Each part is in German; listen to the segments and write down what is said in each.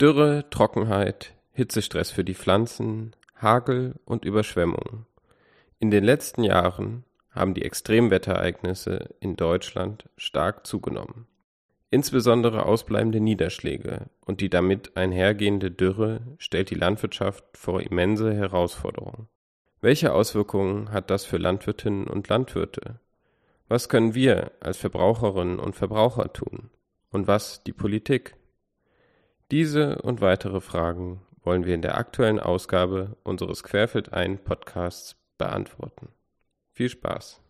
Dürre, Trockenheit, Hitzestress für die Pflanzen, Hagel und Überschwemmungen. In den letzten Jahren haben die Extremwetterereignisse in Deutschland stark zugenommen. Insbesondere ausbleibende Niederschläge und die damit einhergehende Dürre stellt die Landwirtschaft vor immense Herausforderungen. Welche Auswirkungen hat das für Landwirtinnen und Landwirte? Was können wir als Verbraucherinnen und Verbraucher tun? Und was die Politik? Diese und weitere Fragen wollen wir in der aktuellen Ausgabe unseres Querfeld ein Podcasts beantworten. Viel Spaß!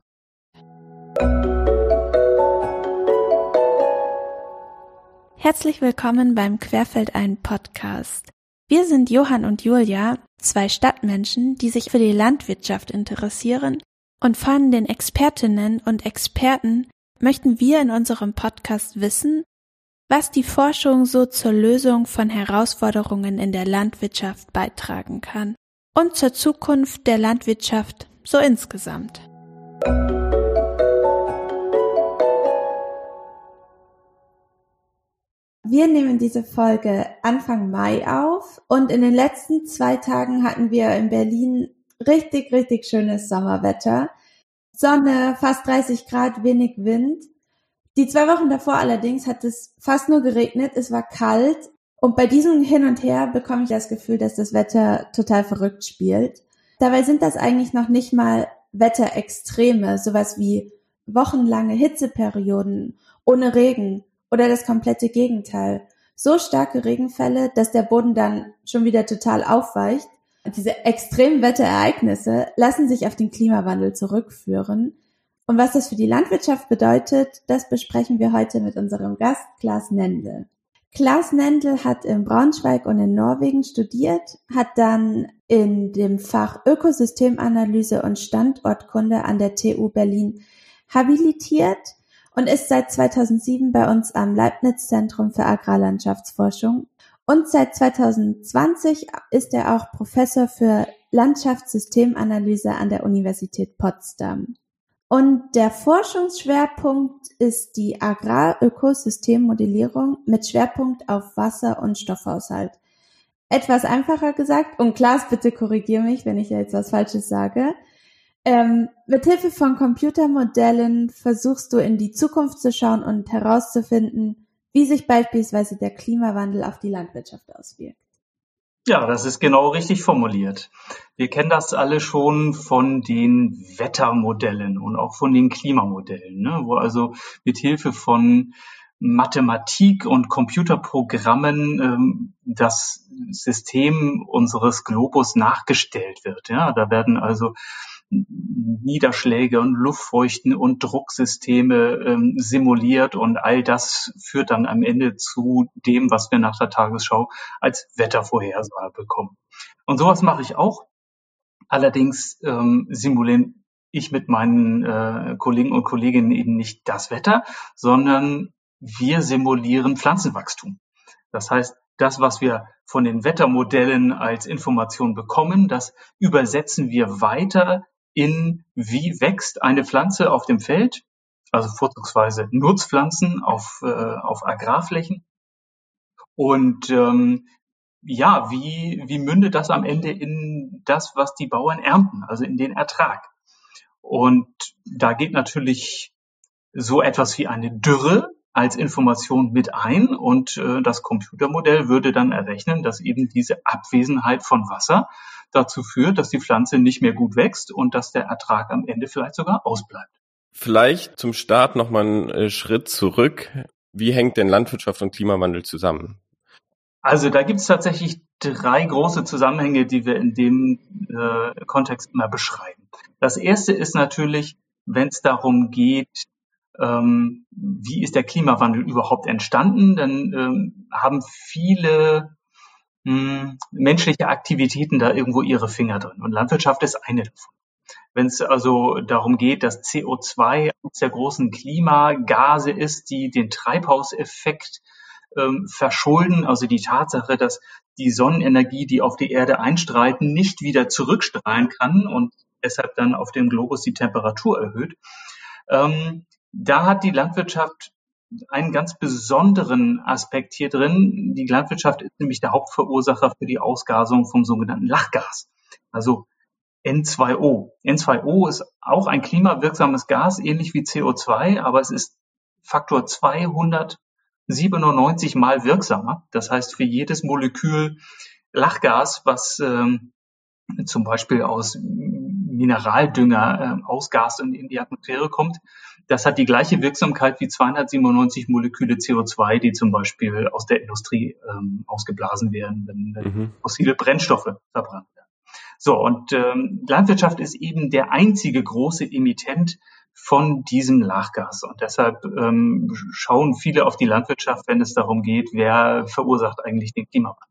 Herzlich willkommen beim Querfeldein Podcast. Wir sind Johann und Julia, zwei Stadtmenschen, die sich für die Landwirtschaft interessieren und von den Expertinnen und Experten möchten wir in unserem Podcast wissen, was die Forschung so zur Lösung von Herausforderungen in der Landwirtschaft beitragen kann und zur Zukunft der Landwirtschaft so insgesamt. Wir nehmen diese Folge Anfang Mai auf und in den letzten zwei Tagen hatten wir in Berlin richtig, richtig schönes Sommerwetter. Sonne, fast 30 Grad, wenig Wind. Die zwei Wochen davor allerdings hat es fast nur geregnet, es war kalt und bei diesem Hin und Her bekomme ich das Gefühl, dass das Wetter total verrückt spielt. Dabei sind das eigentlich noch nicht mal Wetterextreme, sowas wie wochenlange Hitzeperioden ohne Regen oder das komplette Gegenteil. So starke Regenfälle, dass der Boden dann schon wieder total aufweicht. Diese extremen Wetterereignisse lassen sich auf den Klimawandel zurückführen. Und was das für die Landwirtschaft bedeutet, das besprechen wir heute mit unserem Gast Klaas Nendel. Klaas Nendel hat in Braunschweig und in Norwegen studiert, hat dann in dem Fach Ökosystemanalyse und Standortkunde an der TU Berlin habilitiert und ist seit 2007 bei uns am Leibniz Zentrum für Agrarlandschaftsforschung. Und seit 2020 ist er auch Professor für Landschaftssystemanalyse an der Universität Potsdam. Und der Forschungsschwerpunkt ist die Agrarökosystemmodellierung mit Schwerpunkt auf Wasser- und Stoffhaushalt. Etwas einfacher gesagt, und Klaas, bitte korrigier mich, wenn ich jetzt was Falsches sage. Ähm, mit Hilfe von Computermodellen versuchst du in die Zukunft zu schauen und herauszufinden, wie sich beispielsweise der Klimawandel auf die Landwirtschaft auswirkt. Ja, das ist genau richtig formuliert. Wir kennen das alle schon von den Wettermodellen und auch von den Klimamodellen, ne? wo also mit Hilfe von Mathematik und Computerprogrammen ähm, das System unseres Globus nachgestellt wird. Ja, da werden also Niederschläge und Luftfeuchten und Drucksysteme ähm, simuliert und all das führt dann am Ende zu dem, was wir nach der Tagesschau als Wettervorhersage bekommen. Und sowas mache ich auch. Allerdings ähm, simulieren ich mit meinen äh, Kollegen und Kolleginnen eben nicht das Wetter, sondern wir simulieren Pflanzenwachstum. Das heißt, das, was wir von den Wettermodellen als Information bekommen, das übersetzen wir weiter in wie wächst eine Pflanze auf dem Feld, also vorzugsweise Nutzpflanzen auf, äh, auf Agrarflächen. Und ähm, ja, wie, wie mündet das am Ende in das, was die Bauern ernten, also in den Ertrag? Und da geht natürlich so etwas wie eine Dürre als Information mit ein und äh, das Computermodell würde dann errechnen, dass eben diese Abwesenheit von Wasser dazu führt, dass die Pflanze nicht mehr gut wächst und dass der Ertrag am Ende vielleicht sogar ausbleibt. Vielleicht zum Start nochmal einen äh, Schritt zurück. Wie hängt denn Landwirtschaft und Klimawandel zusammen? Also da gibt es tatsächlich drei große Zusammenhänge, die wir in dem äh, Kontext immer beschreiben. Das erste ist natürlich, wenn es darum geht, ähm, wie ist der Klimawandel überhaupt entstanden, dann ähm, haben viele mh, hm, menschliche Aktivitäten da irgendwo ihre Finger drin. Und Landwirtschaft ist eine davon. Wenn es also darum geht, dass CO2 eines der großen Klimagase ist, die den Treibhauseffekt ähm, verschulden, also die Tatsache, dass die Sonnenenergie, die auf die Erde einstrahlt, nicht wieder zurückstrahlen kann und deshalb dann auf dem Globus die Temperatur erhöht. Ähm, da hat die Landwirtschaft einen ganz besonderen Aspekt hier drin. Die Landwirtschaft ist nämlich der Hauptverursacher für die Ausgasung vom sogenannten Lachgas. Also N2O. N2O ist auch ein klimawirksames Gas, ähnlich wie CO2, aber es ist Faktor 297 mal wirksamer. Das heißt, für jedes Molekül Lachgas, was ähm, zum Beispiel aus Mineraldünger äh, ausgast und in die Atmosphäre kommt, das hat die gleiche Wirksamkeit wie 297 Moleküle CO2, die zum Beispiel aus der Industrie ähm, ausgeblasen werden, wenn, mhm. fossile Brennstoffe verbrannt werden. So, und ähm, Landwirtschaft ist eben der einzige große Emittent von diesem Lachgas. Und deshalb ähm, schauen viele auf die Landwirtschaft, wenn es darum geht, wer verursacht eigentlich den Klimawandel.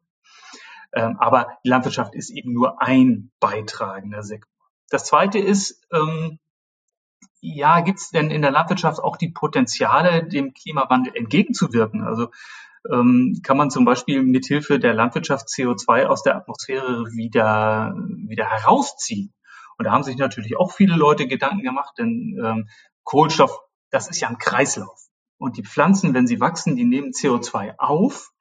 Ähm, aber die Landwirtschaft ist eben nur ein beitragender Sektor. Das Zweite ist, ähm, ja, gibt es denn in der Landwirtschaft auch die Potenziale, dem Klimawandel entgegenzuwirken? Also ähm, kann man zum Beispiel mithilfe der Landwirtschaft CO2 aus der Atmosphäre wieder, wieder herausziehen. Und da haben sich natürlich auch viele Leute Gedanken gemacht, denn ähm, Kohlenstoff, das ist ja ein Kreislauf. Und die Pflanzen, wenn sie wachsen, die nehmen CO2 auf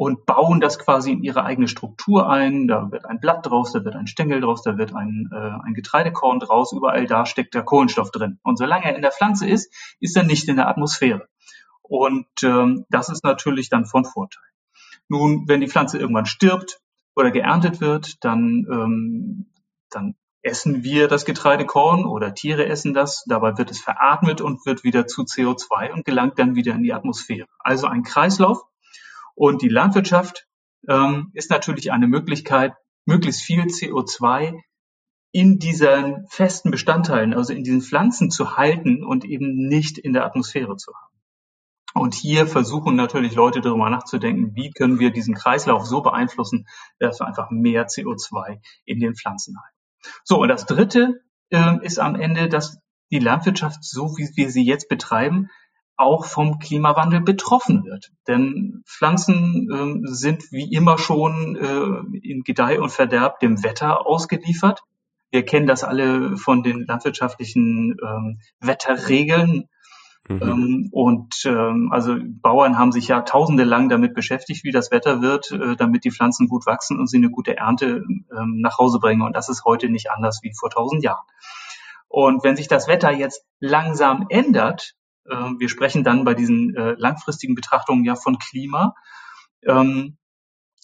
und bauen das quasi in ihre eigene Struktur ein. Da wird ein Blatt draus, da wird ein Stängel draus, da wird ein, äh, ein Getreidekorn draus. Überall da steckt der Kohlenstoff drin. Und solange er in der Pflanze ist, ist er nicht in der Atmosphäre. Und ähm, das ist natürlich dann von Vorteil. Nun, wenn die Pflanze irgendwann stirbt oder geerntet wird, dann, ähm, dann essen wir das Getreidekorn oder Tiere essen das. Dabei wird es veratmet und wird wieder zu CO2 und gelangt dann wieder in die Atmosphäre. Also ein Kreislauf. Und die Landwirtschaft ähm, ist natürlich eine Möglichkeit, möglichst viel CO2 in diesen festen Bestandteilen, also in diesen Pflanzen zu halten und eben nicht in der Atmosphäre zu haben. Und hier versuchen natürlich Leute darüber nachzudenken, wie können wir diesen Kreislauf so beeinflussen, dass wir einfach mehr CO2 in den Pflanzen halten. So, und das Dritte äh, ist am Ende, dass die Landwirtschaft, so wie wir sie jetzt betreiben, auch vom Klimawandel betroffen wird. Denn Pflanzen äh, sind wie immer schon äh, in Gedeih und Verderb dem Wetter ausgeliefert. Wir kennen das alle von den landwirtschaftlichen ähm, Wetterregeln. Mhm. Ähm, und ähm, also Bauern haben sich ja tausende lang damit beschäftigt, wie das Wetter wird, äh, damit die Pflanzen gut wachsen und sie eine gute Ernte ähm, nach Hause bringen. Und das ist heute nicht anders wie vor tausend Jahren. Und wenn sich das Wetter jetzt langsam ändert, wir sprechen dann bei diesen äh, langfristigen Betrachtungen ja von Klima, ähm,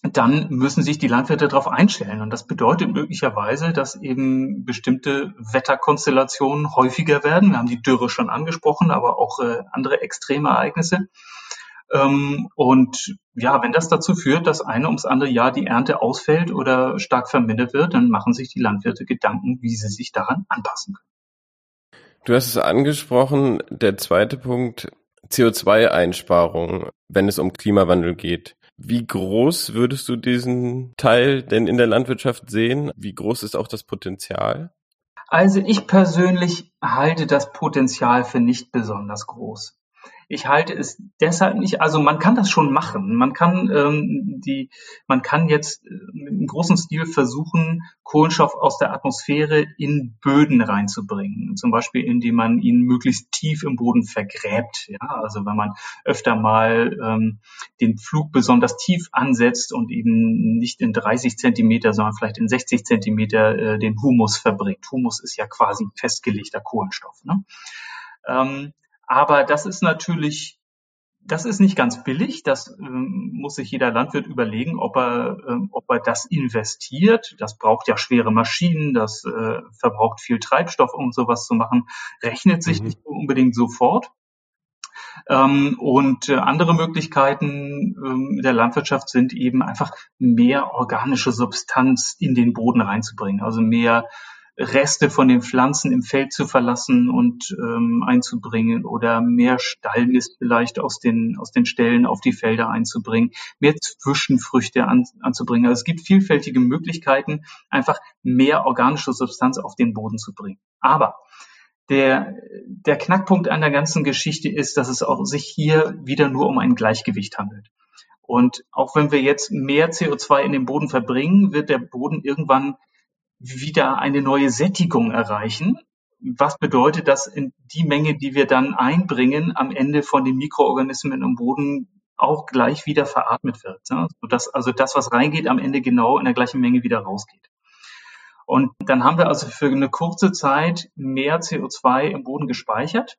dann müssen sich die Landwirte darauf einstellen. Und das bedeutet möglicherweise, dass eben bestimmte Wetterkonstellationen häufiger werden. Wir haben die Dürre schon angesprochen, aber auch äh, andere extreme Ereignisse. Ähm, und ja, wenn das dazu führt, dass eine ums andere Jahr die Ernte ausfällt oder stark vermindert wird, dann machen sich die Landwirte Gedanken, wie sie sich daran anpassen können. Du hast es angesprochen, der zweite Punkt, CO2-Einsparung, wenn es um Klimawandel geht. Wie groß würdest du diesen Teil denn in der Landwirtschaft sehen? Wie groß ist auch das Potenzial? Also ich persönlich halte das Potenzial für nicht besonders groß. Ich halte es deshalb nicht, also man kann das schon machen. Man kann ähm, die, man kann jetzt äh, im großen Stil versuchen, Kohlenstoff aus der Atmosphäre in Böden reinzubringen. Zum Beispiel, indem man ihn möglichst tief im Boden vergräbt. Ja, also wenn man öfter mal ähm, den Flug besonders tief ansetzt und eben nicht in 30 Zentimeter, sondern vielleicht in 60 Zentimeter äh, den Humus verbringt. Humus ist ja quasi festgelegter Kohlenstoff. Ne? Ähm, aber das ist natürlich, das ist nicht ganz billig. Das ähm, muss sich jeder Landwirt überlegen, ob er, ähm, ob er das investiert. Das braucht ja schwere Maschinen, das äh, verbraucht viel Treibstoff, um sowas zu machen. Rechnet sich mhm. nicht unbedingt sofort. Ähm, und äh, andere Möglichkeiten ähm, der Landwirtschaft sind eben einfach mehr organische Substanz in den Boden reinzubringen, also mehr Reste von den Pflanzen im Feld zu verlassen und ähm, einzubringen oder mehr Stallmist vielleicht aus den, aus den Ställen auf die Felder einzubringen, mehr Zwischenfrüchte an, anzubringen. Also es gibt vielfältige Möglichkeiten, einfach mehr organische Substanz auf den Boden zu bringen. Aber der, der Knackpunkt an der ganzen Geschichte ist, dass es auch sich hier wieder nur um ein Gleichgewicht handelt. Und auch wenn wir jetzt mehr CO2 in den Boden verbringen, wird der Boden irgendwann wieder eine neue Sättigung erreichen. was bedeutet das in die Menge, die wir dann einbringen, am Ende von den Mikroorganismen im Boden auch gleich wieder veratmet wird. Ja? Sodass also das, was reingeht, am Ende genau in der gleichen Menge wieder rausgeht. Und dann haben wir also für eine kurze Zeit mehr CO2 im Boden gespeichert.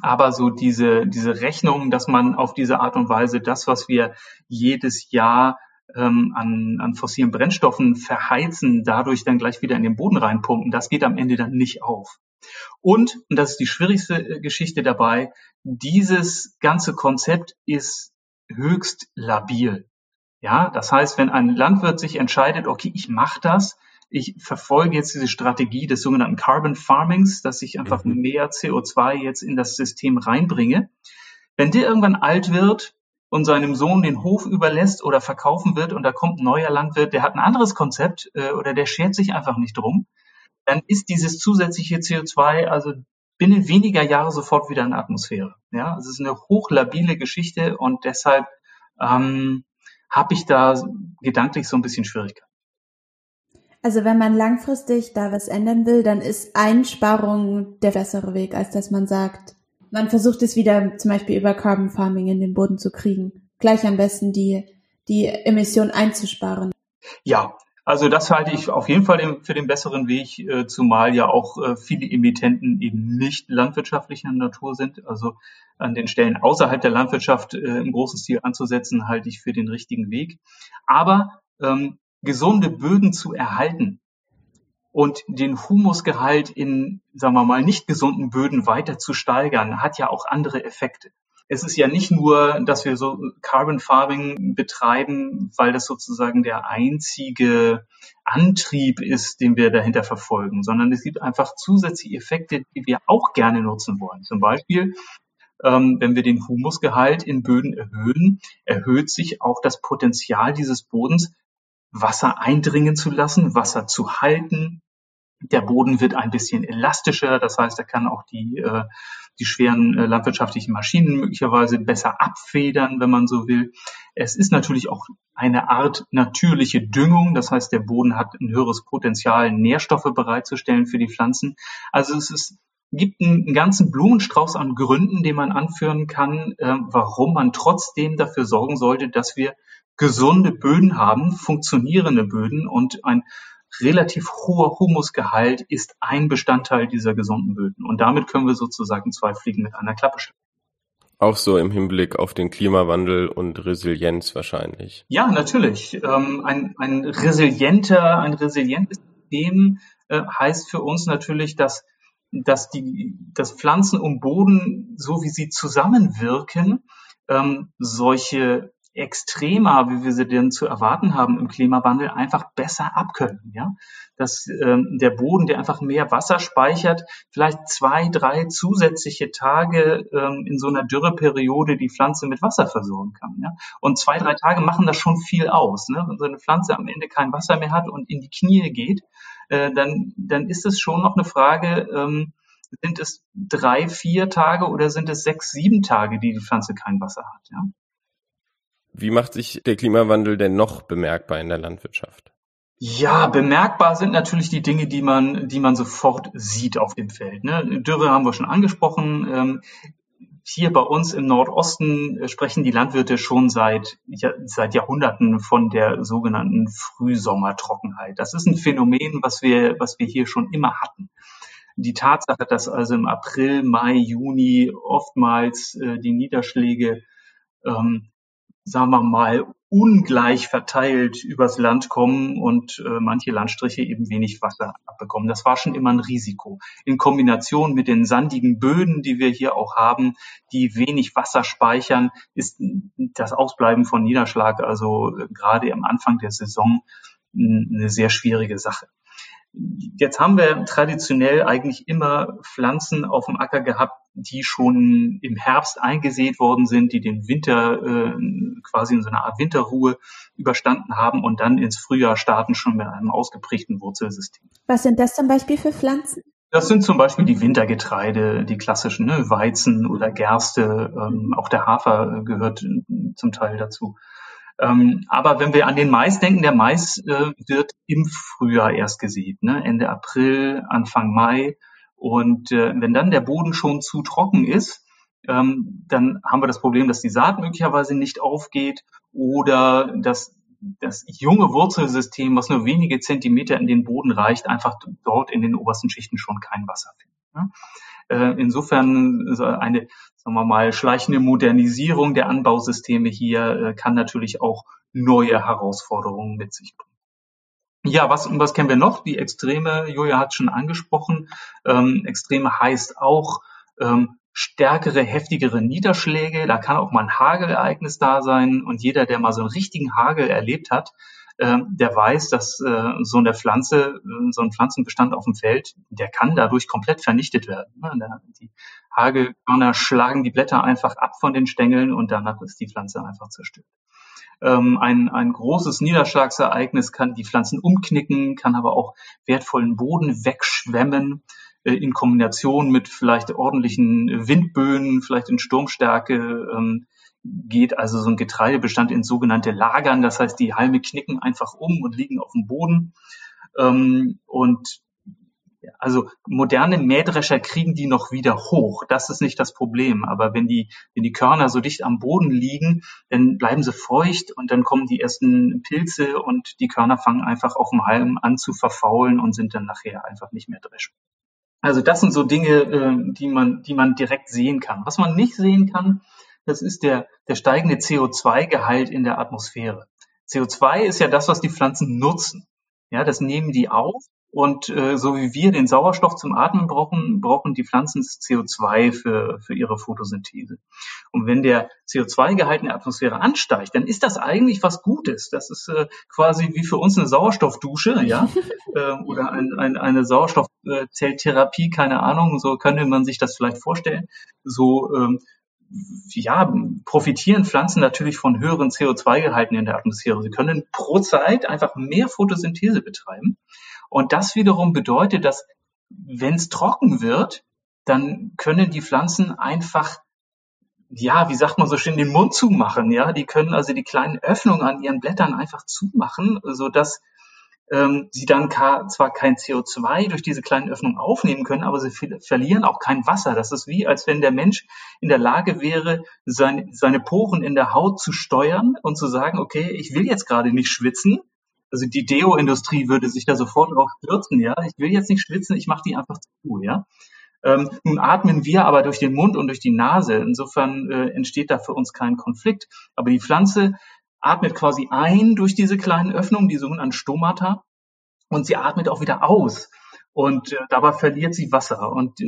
Aber so diese, diese Rechnung, dass man auf diese Art und Weise das, was wir jedes Jahr ähm, an, an fossilen Brennstoffen verheizen, dadurch dann gleich wieder in den Boden reinpumpen, das geht am Ende dann nicht auf. Und, und das ist die schwierigste äh, Geschichte dabei, dieses ganze Konzept ist höchst labil. Ja, das heißt, wenn ein Landwirt sich entscheidet, okay, ich mache das, ich verfolge jetzt diese Strategie des sogenannten Carbon Farmings, dass ich einfach mhm. mehr CO2 jetzt in das System reinbringe. Wenn der irgendwann alt wird und seinem Sohn den Hof überlässt oder verkaufen wird und da kommt ein neuer Landwirt, der hat ein anderes Konzept äh, oder der schert sich einfach nicht drum, dann ist dieses zusätzliche CO2 also binnen weniger Jahre sofort wieder in der Atmosphäre. Ja, es ist eine hochlabile Geschichte und deshalb ähm, habe ich da gedanklich so ein bisschen Schwierigkeiten. Also wenn man langfristig da was ändern will, dann ist Einsparung der bessere Weg, als dass man sagt, man versucht es wieder zum Beispiel über Carbon Farming in den Boden zu kriegen. Gleich am besten die, die Emission einzusparen. Ja, also das halte ich auf jeden Fall für den besseren Weg, äh, zumal ja auch äh, viele Emittenten eben nicht landwirtschaftlicher Natur sind. Also an den Stellen außerhalb der Landwirtschaft äh, im großen Stil anzusetzen, halte ich für den richtigen Weg. Aber ähm, gesunde Böden zu erhalten und den Humusgehalt in, sagen wir mal, nicht gesunden Böden weiter zu steigern, hat ja auch andere Effekte. Es ist ja nicht nur, dass wir so Carbon Farming betreiben, weil das sozusagen der einzige Antrieb ist, den wir dahinter verfolgen, sondern es gibt einfach zusätzliche Effekte, die wir auch gerne nutzen wollen. Zum Beispiel ähm, wenn wir den Humusgehalt in Böden erhöhen, erhöht sich auch das Potenzial dieses Bodens Wasser eindringen zu lassen, Wasser zu halten. Der Boden wird ein bisschen elastischer, das heißt, er kann auch die, äh, die schweren äh, landwirtschaftlichen Maschinen möglicherweise besser abfedern, wenn man so will. Es ist natürlich auch eine Art natürliche Düngung, das heißt, der Boden hat ein höheres Potenzial, Nährstoffe bereitzustellen für die Pflanzen. Also es ist gibt einen ganzen Blumenstrauß an Gründen, den man anführen kann, äh, warum man trotzdem dafür sorgen sollte, dass wir gesunde Böden haben, funktionierende Böden und ein relativ hoher Humusgehalt ist ein Bestandteil dieser gesunden Böden. Und damit können wir sozusagen zwei Fliegen mit einer Klappe schlagen. Auch so im Hinblick auf den Klimawandel und Resilienz wahrscheinlich. Ja, natürlich. Ähm, ein, ein resilienter, ein resilientes System äh, heißt für uns natürlich, dass, dass die, dass Pflanzen und Boden, so wie sie zusammenwirken, ähm, solche extremer, wie wir sie denn zu erwarten haben im Klimawandel, einfach besser abkönnen. Ja? Dass ähm, der Boden, der einfach mehr Wasser speichert, vielleicht zwei, drei zusätzliche Tage ähm, in so einer Dürreperiode die Pflanze mit Wasser versorgen kann. Ja? Und zwei, drei Tage machen das schon viel aus. Ne? Wenn so eine Pflanze am Ende kein Wasser mehr hat und in die Knie geht, äh, dann, dann ist es schon noch eine Frage, ähm, sind es drei, vier Tage oder sind es sechs, sieben Tage, die die Pflanze kein Wasser hat? Ja? Wie macht sich der Klimawandel denn noch bemerkbar in der Landwirtschaft? Ja, bemerkbar sind natürlich die Dinge, die man, die man sofort sieht auf dem Feld. Ne? Dürre haben wir schon angesprochen. Ähm, hier bei uns im Nordosten äh, sprechen die Landwirte schon seit, seit Jahrhunderten von der sogenannten Frühsommertrockenheit. Das ist ein Phänomen, was wir, was wir hier schon immer hatten. Die Tatsache, dass also im April, Mai, Juni oftmals äh, die Niederschläge ähm, sagen wir mal, ungleich verteilt übers Land kommen und äh, manche Landstriche eben wenig Wasser abbekommen. Das war schon immer ein Risiko. In Kombination mit den sandigen Böden, die wir hier auch haben, die wenig Wasser speichern, ist das Ausbleiben von Niederschlag also äh, gerade am Anfang der Saison eine sehr schwierige Sache. Jetzt haben wir traditionell eigentlich immer Pflanzen auf dem Acker gehabt, die schon im Herbst eingesät worden sind, die den Winter äh, quasi in so einer Art Winterruhe überstanden haben und dann ins Frühjahr starten schon mit einem ausgeprägten Wurzelsystem. Was sind das zum Beispiel für Pflanzen? Das sind zum Beispiel die Wintergetreide, die klassischen ne, Weizen oder Gerste. Ähm, auch der Hafer gehört zum Teil dazu. Ähm, aber wenn wir an den Mais denken, der Mais äh, wird im Frühjahr erst gesät, ne? Ende April, Anfang Mai. Und äh, wenn dann der Boden schon zu trocken ist, ähm, dann haben wir das Problem, dass die Saat möglicherweise nicht aufgeht oder dass das junge Wurzelsystem, was nur wenige Zentimeter in den Boden reicht, einfach dort in den obersten Schichten schon kein Wasser findet. Äh, insofern eine, sagen wir mal, schleichende Modernisierung der Anbausysteme hier äh, kann natürlich auch neue Herausforderungen mit sich bringen. Ja, was, was kennen wir noch? Die Extreme, Julia hat schon angesprochen. Ähm, Extreme heißt auch ähm, stärkere, heftigere Niederschläge. Da kann auch mal ein Hagelereignis da sein. Und jeder, der mal so einen richtigen Hagel erlebt hat, äh, der weiß, dass äh, so eine Pflanze, äh, so ein Pflanzenbestand auf dem Feld, der kann dadurch komplett vernichtet werden. Ne? Die Hagelkörner schlagen die Blätter einfach ab von den Stängeln und danach ist die Pflanze einfach zerstört. Ähm, ein, ein großes Niederschlagsereignis kann die Pflanzen umknicken, kann aber auch wertvollen Boden wegschwemmen. Äh, in Kombination mit vielleicht ordentlichen Windböen, vielleicht in Sturmstärke, ähm, geht also so ein Getreidebestand in sogenannte Lagern. Das heißt, die Halme knicken einfach um und liegen auf dem Boden. Ähm, und also moderne Mähdrescher kriegen die noch wieder hoch. Das ist nicht das Problem. Aber wenn die, wenn die Körner so dicht am Boden liegen, dann bleiben sie feucht und dann kommen die ersten Pilze und die Körner fangen einfach auf dem Halm an zu verfaulen und sind dann nachher einfach nicht mehr dreschbar. Also das sind so Dinge, äh, die man, die man direkt sehen kann. Was man nicht sehen kann, das ist der, der steigende CO2-Gehalt in der Atmosphäre. CO2 ist ja das, was die Pflanzen nutzen. Ja, das nehmen die auf und äh, so wie wir den Sauerstoff zum Atmen brauchen, brauchen die Pflanzen CO2 für, für ihre Photosynthese. Und wenn der CO2-Gehalt in der Atmosphäre ansteigt, dann ist das eigentlich was Gutes. Das ist äh, quasi wie für uns eine Sauerstoffdusche, ja, äh, oder ein, ein, eine Sauerstoffzelltherapie, keine Ahnung, so könnte man sich das vielleicht vorstellen. So ähm, ja, profitieren Pflanzen natürlich von höheren CO2-Gehalten in der Atmosphäre. Sie können pro Zeit einfach mehr Photosynthese betreiben. Und das wiederum bedeutet, dass wenn es trocken wird, dann können die Pflanzen einfach, ja, wie sagt man so schön, den Mund zumachen, ja. Die können also die kleinen Öffnungen an ihren Blättern einfach zumachen, so dass ähm, sie dann zwar kein CO2 durch diese kleinen Öffnungen aufnehmen können, aber sie verlieren auch kein Wasser. Das ist wie, als wenn der Mensch in der Lage wäre, seine, seine Poren in der Haut zu steuern und zu sagen, okay, ich will jetzt gerade nicht schwitzen, also die Deo-Industrie würde sich da sofort drauf stürzen, ja. Ich will jetzt nicht schwitzen, ich mache die einfach zu, ja. Ähm, nun atmen wir aber durch den Mund und durch die Nase. Insofern äh, entsteht da für uns kein Konflikt. Aber die Pflanze atmet quasi ein durch diese kleinen Öffnungen, die sogenannten Stomata, und sie atmet auch wieder aus. Und äh, dabei verliert sie Wasser. Und,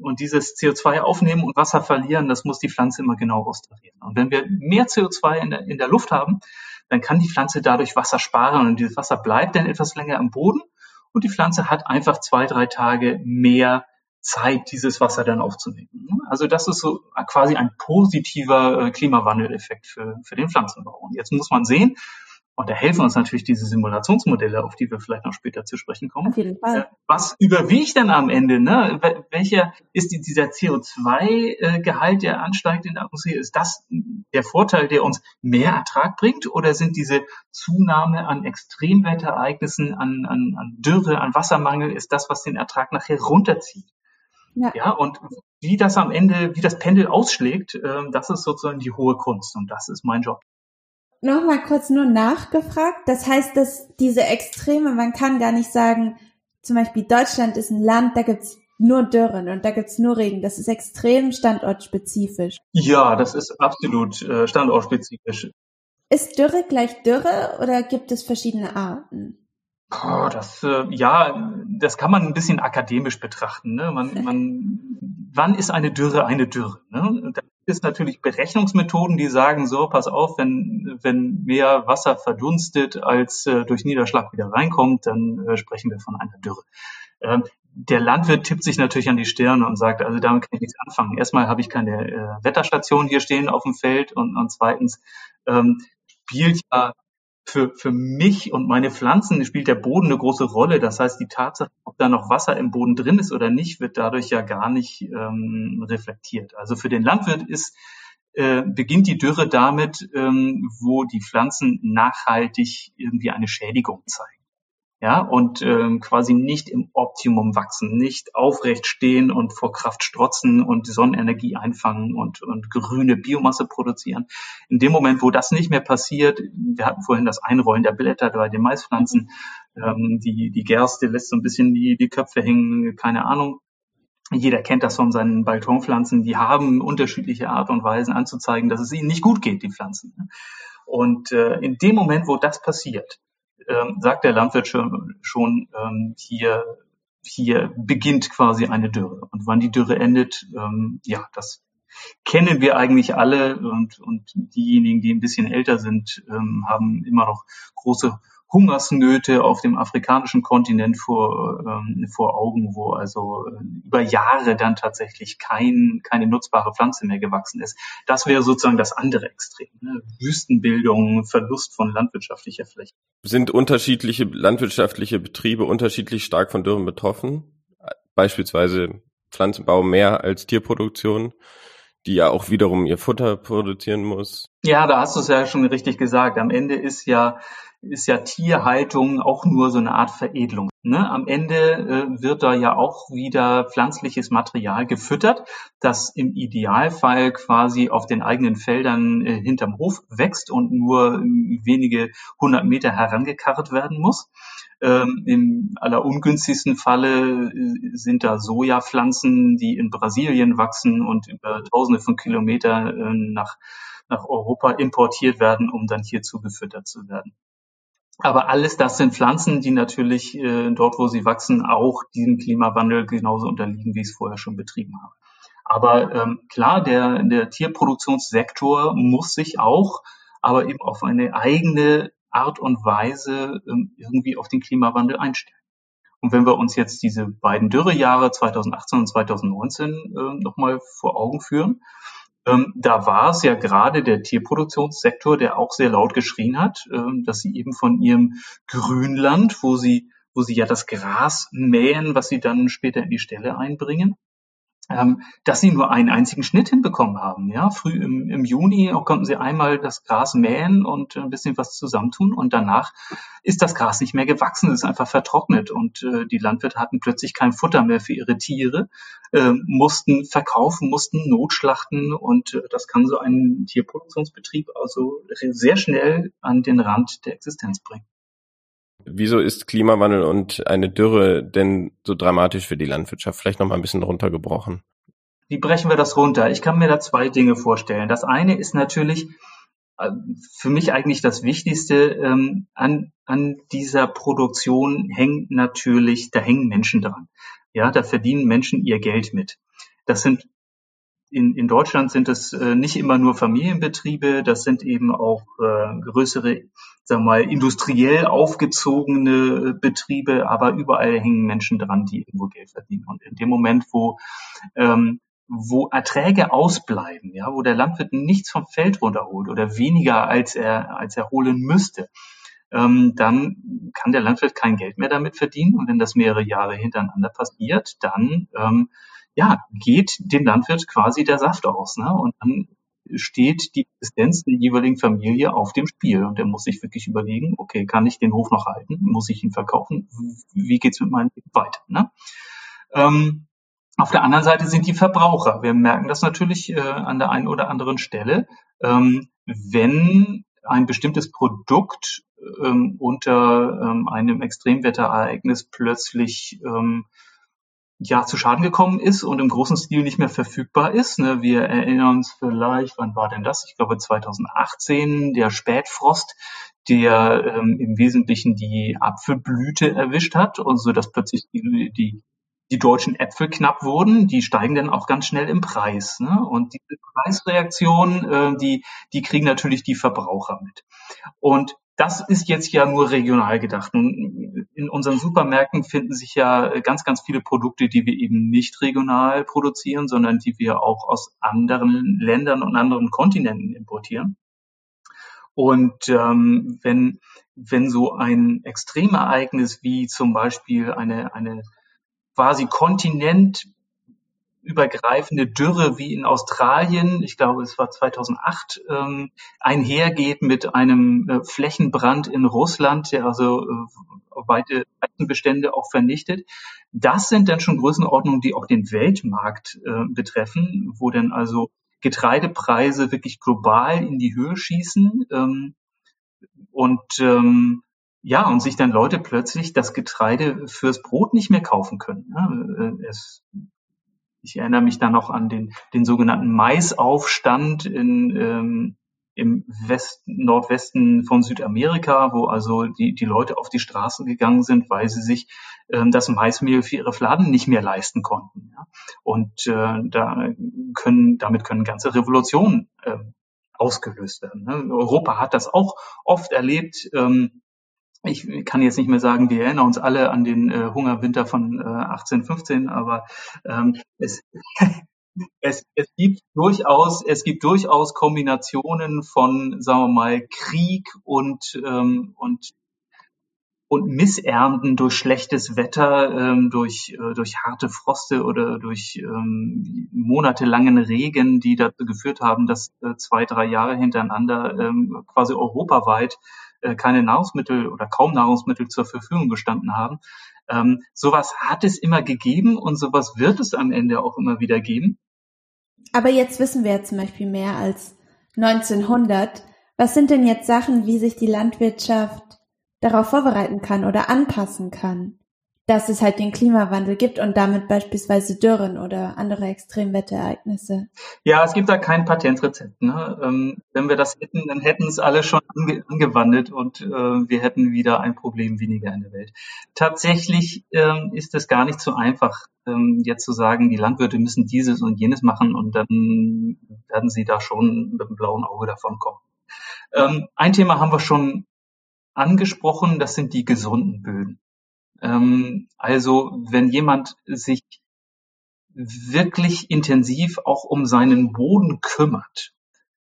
und dieses CO2 aufnehmen und Wasser verlieren, das muss die Pflanze immer genau austarieren. Und wenn wir mehr CO2 in der, in der Luft haben, dann kann die Pflanze dadurch Wasser sparen und dieses Wasser bleibt dann etwas länger am Boden und die Pflanze hat einfach zwei, drei Tage mehr Zeit, dieses Wasser dann aufzunehmen. Also das ist so quasi ein positiver äh, Klimawandeleffekt für, für den Pflanzenbau. Und jetzt muss man sehen, und da helfen uns natürlich diese Simulationsmodelle, auf die wir vielleicht noch später zu sprechen kommen. Auf jeden Fall. Äh, was überwiegt denn am Ende? Ne? Welcher ist dieser CO2-Gehalt, der ansteigt in der Atmosphäre? Ist das der Vorteil, der uns mehr Ertrag bringt? Oder sind diese Zunahme an Extremwetterereignissen, an, an, an Dürre, an Wassermangel, ist das, was den Ertrag nachher runterzieht? Ja. ja, und wie das am Ende, wie das Pendel ausschlägt, ähm, das ist sozusagen die hohe Kunst und das ist mein Job noch mal kurz nur nachgefragt. Das heißt, dass diese Extreme, man kann gar nicht sagen, zum Beispiel Deutschland ist ein Land, da gibt's nur Dürren und da gibt's nur Regen. Das ist extrem standortspezifisch. Ja, das ist absolut äh, standortspezifisch. Ist Dürre gleich Dürre oder gibt es verschiedene Arten? Oh, das, äh, ja, das kann man ein bisschen akademisch betrachten. Ne? Man, man, wann ist eine Dürre eine Dürre? Ne? Da gibt es natürlich Berechnungsmethoden, die sagen, so, pass auf, wenn, wenn mehr Wasser verdunstet, als äh, durch Niederschlag wieder reinkommt, dann äh, sprechen wir von einer Dürre. Ähm, der Landwirt tippt sich natürlich an die Stirn und sagt, also damit kann ich nichts anfangen. Erstmal habe ich keine äh, Wetterstation hier stehen auf dem Feld und, und zweitens ähm, spielt ja für, für mich und meine Pflanzen spielt der Boden eine große Rolle. Das heißt, die Tatsache, ob da noch Wasser im Boden drin ist oder nicht, wird dadurch ja gar nicht ähm, reflektiert. Also für den Landwirt ist äh, beginnt die Dürre damit, ähm, wo die Pflanzen nachhaltig irgendwie eine Schädigung zeigen. Ja, und ähm, quasi nicht im Optimum wachsen, nicht aufrecht stehen und vor Kraft strotzen und Sonnenenergie einfangen und, und grüne Biomasse produzieren. In dem Moment, wo das nicht mehr passiert, wir hatten vorhin das Einrollen der Blätter bei den Maispflanzen, ähm, die, die Gerste lässt so ein bisschen die, die Köpfe hängen, keine Ahnung. Jeder kennt das von seinen Balkonpflanzen, die haben unterschiedliche Art und Weisen anzuzeigen, dass es ihnen nicht gut geht, die Pflanzen. Und äh, in dem Moment, wo das passiert, ähm, sagt der Landwirt schon, schon ähm, hier, hier beginnt quasi eine Dürre. Und wann die Dürre endet, ähm, ja, das kennen wir eigentlich alle und, und diejenigen, die ein bisschen älter sind, ähm, haben immer noch große Hungersnöte auf dem afrikanischen Kontinent vor, ähm, vor Augen, wo also äh, über Jahre dann tatsächlich kein, keine nutzbare Pflanze mehr gewachsen ist. Das wäre sozusagen das andere Extrem. Ne? Wüstenbildung, Verlust von landwirtschaftlicher Fläche. Sind unterschiedliche landwirtschaftliche Betriebe unterschiedlich stark von Dürren betroffen? Beispielsweise Pflanzenbau mehr als Tierproduktion? die ja auch wiederum ihr Futter produzieren muss. Ja, da hast du es ja schon richtig gesagt. Am Ende ist ja ist ja Tierhaltung auch nur so eine Art Veredelung. Ne? Am Ende äh, wird da ja auch wieder pflanzliches Material gefüttert, das im Idealfall quasi auf den eigenen Feldern äh, hinterm Hof wächst und nur äh, wenige hundert Meter herangekarrt werden muss. Ähm, Im allerungünstigsten Falle äh, sind da Sojapflanzen, die in Brasilien wachsen und über tausende von Kilometern äh, nach, nach Europa importiert werden, um dann hier zugefüttert zu werden. Aber alles das sind Pflanzen, die natürlich äh, dort, wo sie wachsen, auch diesem Klimawandel genauso unterliegen, wie ich es vorher schon betrieben habe. Aber ähm, klar, der, der Tierproduktionssektor muss sich auch, aber eben auf eine eigene Art und Weise ähm, irgendwie auf den Klimawandel einstellen. Und wenn wir uns jetzt diese beiden Dürrejahre 2018 und 2019 äh, nochmal vor Augen führen, da war es ja gerade der Tierproduktionssektor, der auch sehr laut geschrien hat, ähm, dass sie eben von ihrem Grünland, wo sie, wo sie ja das Gras mähen, was sie dann später in die Ställe einbringen, ähm, dass sie nur einen einzigen Schnitt hinbekommen haben. Ja, früh im, im Juni konnten sie einmal das Gras mähen und ein bisschen was zusammentun und danach ist das Gras nicht mehr gewachsen, ist einfach vertrocknet und äh, die Landwirte hatten plötzlich kein Futter mehr für ihre Tiere, äh, mussten verkaufen, mussten notschlachten und äh, das kann so ein Tierproduktionsbetrieb also sehr schnell an den Rand der Existenz bringen. Wieso ist Klimawandel und eine Dürre denn so dramatisch für die Landwirtschaft? Vielleicht noch mal ein bisschen runtergebrochen. Wie brechen wir das runter? Ich kann mir da zwei Dinge vorstellen. Das eine ist natürlich äh, für mich eigentlich das Wichtigste ähm, an, an dieser Produktion hängt natürlich, da hängen Menschen dran. Ja, da verdienen Menschen ihr Geld mit. Das sind in, in Deutschland sind es äh, nicht immer nur Familienbetriebe, das sind eben auch äh, größere, sagen wir mal, industriell aufgezogene äh, Betriebe, aber überall hängen Menschen dran, die irgendwo Geld verdienen. Und in dem Moment, wo ähm, wo Erträge ausbleiben, ja, wo der Landwirt nichts vom Feld runterholt oder weniger als er als er holen müsste, ähm, dann kann der Landwirt kein Geld mehr damit verdienen. Und wenn das mehrere Jahre hintereinander passiert, dann ähm, ja, geht dem Landwirt quasi der Saft aus. Ne? Und dann steht die Existenz der jeweiligen Familie auf dem Spiel. Und der muss sich wirklich überlegen, okay, kann ich den Hof noch halten? Muss ich ihn verkaufen? Wie geht's mit meinem Leben weiter? Ne? Ähm, auf der anderen Seite sind die Verbraucher. Wir merken das natürlich äh, an der einen oder anderen Stelle. Ähm, wenn ein bestimmtes Produkt ähm, unter ähm, einem Extremwetterereignis plötzlich ähm, ja zu Schaden gekommen ist und im großen Stil nicht mehr verfügbar ist. Ne? Wir erinnern uns vielleicht, wann war denn das? Ich glaube 2018, der Spätfrost, der ähm, im Wesentlichen die Apfelblüte erwischt hat und so, dass plötzlich die, die die deutschen Äpfel knapp wurden, die steigen dann auch ganz schnell im Preis. Ne? Und diese Preisreaktion, äh, die, die kriegen natürlich die Verbraucher mit. Und das ist jetzt ja nur regional gedacht. In unseren Supermärkten finden sich ja ganz, ganz viele Produkte, die wir eben nicht regional produzieren, sondern die wir auch aus anderen Ländern und anderen Kontinenten importieren. Und ähm, wenn, wenn so ein Extremereignis wie zum Beispiel eine, eine quasi Kontinent übergreifende Dürre wie in Australien, ich glaube es war 2008, ähm, einhergeht mit einem äh, Flächenbrand in Russland, der also äh, weite Bestände auch vernichtet. Das sind dann schon Größenordnungen, die auch den Weltmarkt äh, betreffen, wo dann also Getreidepreise wirklich global in die Höhe schießen. Ähm, und ähm, ja, und sich dann Leute plötzlich das Getreide fürs Brot nicht mehr kaufen können. Äh, es ich erinnere mich da noch an den, den sogenannten Maisaufstand in, ähm, im Westen, Nordwesten von Südamerika, wo also die, die Leute auf die Straßen gegangen sind, weil sie sich ähm, das Maismehl für ihre Fladen nicht mehr leisten konnten. Ja? Und äh, da können, damit können ganze Revolutionen äh, ausgelöst werden. Ne? Europa hat das auch oft erlebt. Ähm, ich kann jetzt nicht mehr sagen, wir erinnern uns alle an den äh, Hungerwinter von äh, 1815, aber ähm, es, es, es gibt durchaus, es gibt durchaus Kombinationen von, sagen wir mal, Krieg und ähm, und und Missernten durch schlechtes Wetter, ähm, durch, äh, durch harte Froste oder durch ähm, monatelangen Regen, die dazu geführt haben, dass äh, zwei, drei Jahre hintereinander ähm, quasi europaweit keine Nahrungsmittel oder kaum Nahrungsmittel zur Verfügung gestanden haben. Ähm, sowas hat es immer gegeben und sowas wird es am Ende auch immer wieder geben. Aber jetzt wissen wir ja zum Beispiel mehr als 1900. Was sind denn jetzt Sachen, wie sich die Landwirtschaft darauf vorbereiten kann oder anpassen kann? Dass es halt den Klimawandel gibt und damit beispielsweise Dürren oder andere Extremwetterereignisse. Ja, es gibt da kein Patentrezept. Ne? Ähm, wenn wir das hätten, dann hätten es alle schon ange angewandelt und äh, wir hätten wieder ein Problem weniger in der Welt. Tatsächlich ähm, ist es gar nicht so einfach, ähm, jetzt zu sagen, die Landwirte müssen dieses und jenes machen und dann werden sie da schon mit dem blauen Auge davon kommen. Ähm, ein Thema haben wir schon angesprochen, das sind die gesunden Böden. Ähm, also wenn jemand sich wirklich intensiv auch um seinen Boden kümmert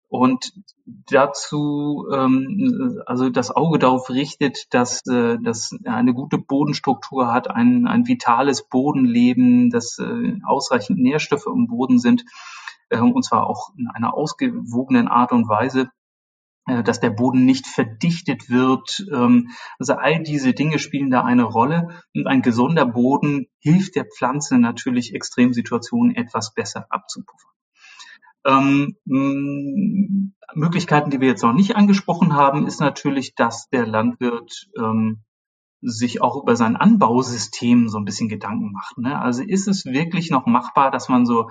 und dazu ähm, also das Auge darauf richtet, dass, äh, dass er eine gute Bodenstruktur hat, ein, ein vitales Bodenleben, dass äh, ausreichend Nährstoffe im Boden sind, äh, und zwar auch in einer ausgewogenen Art und Weise, dass der Boden nicht verdichtet wird. Ähm, also all diese Dinge spielen da eine Rolle. Und ein gesunder Boden hilft der Pflanze natürlich, Extremsituationen etwas besser abzupuffern. Ähm, Möglichkeiten, die wir jetzt noch nicht angesprochen haben, ist natürlich, dass der Landwirt ähm, sich auch über sein Anbausystem so ein bisschen Gedanken macht. Ne? Also ist es wirklich noch machbar, dass man so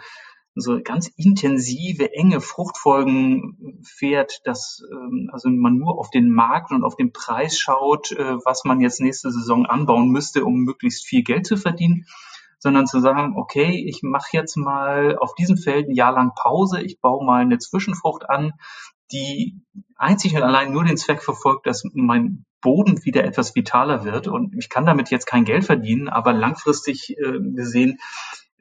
so ganz intensive, enge Fruchtfolgen fährt, dass ähm, also man nur auf den Markt und auf den Preis schaut, äh, was man jetzt nächste Saison anbauen müsste, um möglichst viel Geld zu verdienen, sondern zu sagen, okay, ich mache jetzt mal auf diesem Feld ein Jahr lang Pause, ich baue mal eine Zwischenfrucht an, die einzig und allein nur den Zweck verfolgt, dass mein Boden wieder etwas vitaler wird. Und ich kann damit jetzt kein Geld verdienen, aber langfristig äh, gesehen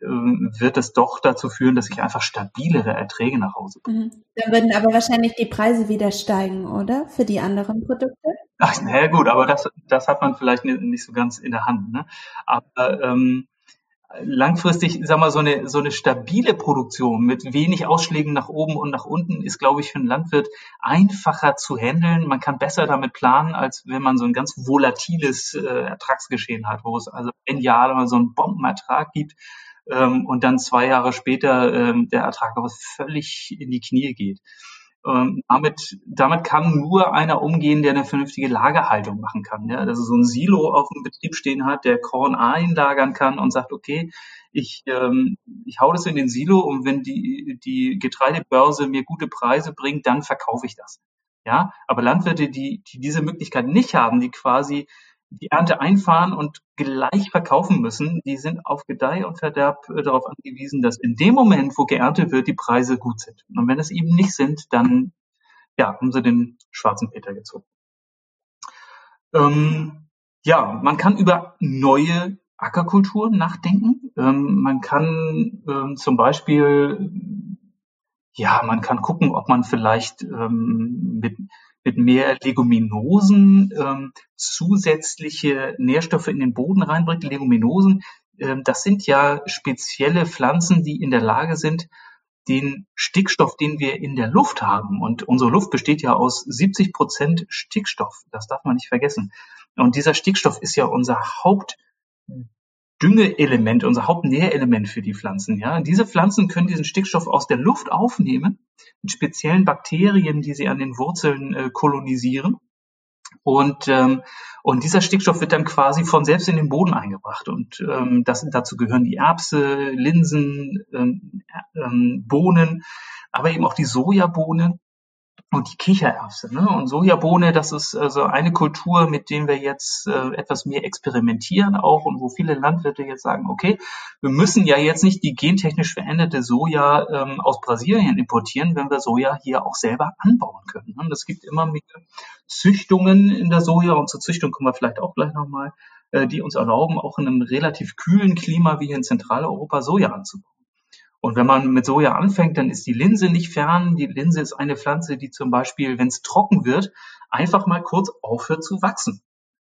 wird es doch dazu führen, dass ich einfach stabilere Erträge nach Hause bringe. Mhm. Dann würden aber wahrscheinlich die Preise wieder steigen, oder? Für die anderen Produkte? Ach, na gut, aber das, das hat man vielleicht nicht so ganz in der Hand. Ne? Aber ähm, langfristig, sag mal, so eine, so eine stabile Produktion mit wenig Ausschlägen nach oben und nach unten ist, glaube ich, für einen Landwirt einfacher zu handeln. Man kann besser damit planen, als wenn man so ein ganz volatiles äh, Ertragsgeschehen hat, wo es also ein Jahr mal so einen Bombenertrag gibt ähm, und dann zwei Jahre später ähm, der Ertrag aber völlig in die Knie geht. Ähm, damit, damit kann nur einer umgehen, der eine vernünftige Lagerhaltung machen kann. Ja? Also so ein Silo auf dem Betrieb stehen hat, der Korn einlagern kann und sagt, okay, ich, ähm, ich hau das in den Silo und wenn die, die Getreidebörse mir gute Preise bringt, dann verkaufe ich das. Ja, aber Landwirte, die, die diese Möglichkeit nicht haben, die quasi die Ernte einfahren und gleich verkaufen müssen, die sind auf Gedeih und Verderb äh, darauf angewiesen, dass in dem Moment, wo geerntet wird, die Preise gut sind. Und wenn es eben nicht sind, dann ja, haben sie den schwarzen Peter gezogen. Ähm, ja, man kann über neue Ackerkulturen nachdenken. Ähm, man kann ähm, zum Beispiel, ja, man kann gucken, ob man vielleicht ähm, mit mit mehr Leguminosen ähm, zusätzliche Nährstoffe in den Boden reinbringt. Leguminosen ähm, das sind ja spezielle Pflanzen, die in der Lage sind, den Stickstoff, den wir in der Luft haben. Und unsere Luft besteht ja aus 70 Prozent Stickstoff. Das darf man nicht vergessen. Und dieser Stickstoff ist ja unser Hauptdüngeelement, unser Hauptnährelement für die Pflanzen. Ja, diese Pflanzen können diesen Stickstoff aus der Luft aufnehmen mit speziellen Bakterien, die sie an den Wurzeln äh, kolonisieren. Und, ähm, und dieser Stickstoff wird dann quasi von selbst in den Boden eingebracht. Und ähm, das, dazu gehören die Erbse, Linsen, ähm, ähm, Bohnen, aber eben auch die Sojabohne und die Kichererbse. Ne? Und Sojabohne, das ist also eine Kultur, mit dem wir jetzt äh, etwas mehr experimentieren auch und wo viele Landwirte jetzt sagen, okay, wir müssen ja jetzt nicht die gentechnisch veränderte Soja ähm, aus Brasilien importieren, wenn wir Soja hier auch selber anbauen können. Und es gibt immer mehr Züchtungen in der Soja und zur Züchtung kommen wir vielleicht auch gleich nochmal, äh, die uns erlauben, auch in einem relativ kühlen Klima wie hier in Zentraleuropa Soja anzubauen. Und wenn man mit Soja anfängt, dann ist die Linse nicht fern. Die Linse ist eine Pflanze, die zum Beispiel, wenn es trocken wird, einfach mal kurz aufhört zu wachsen.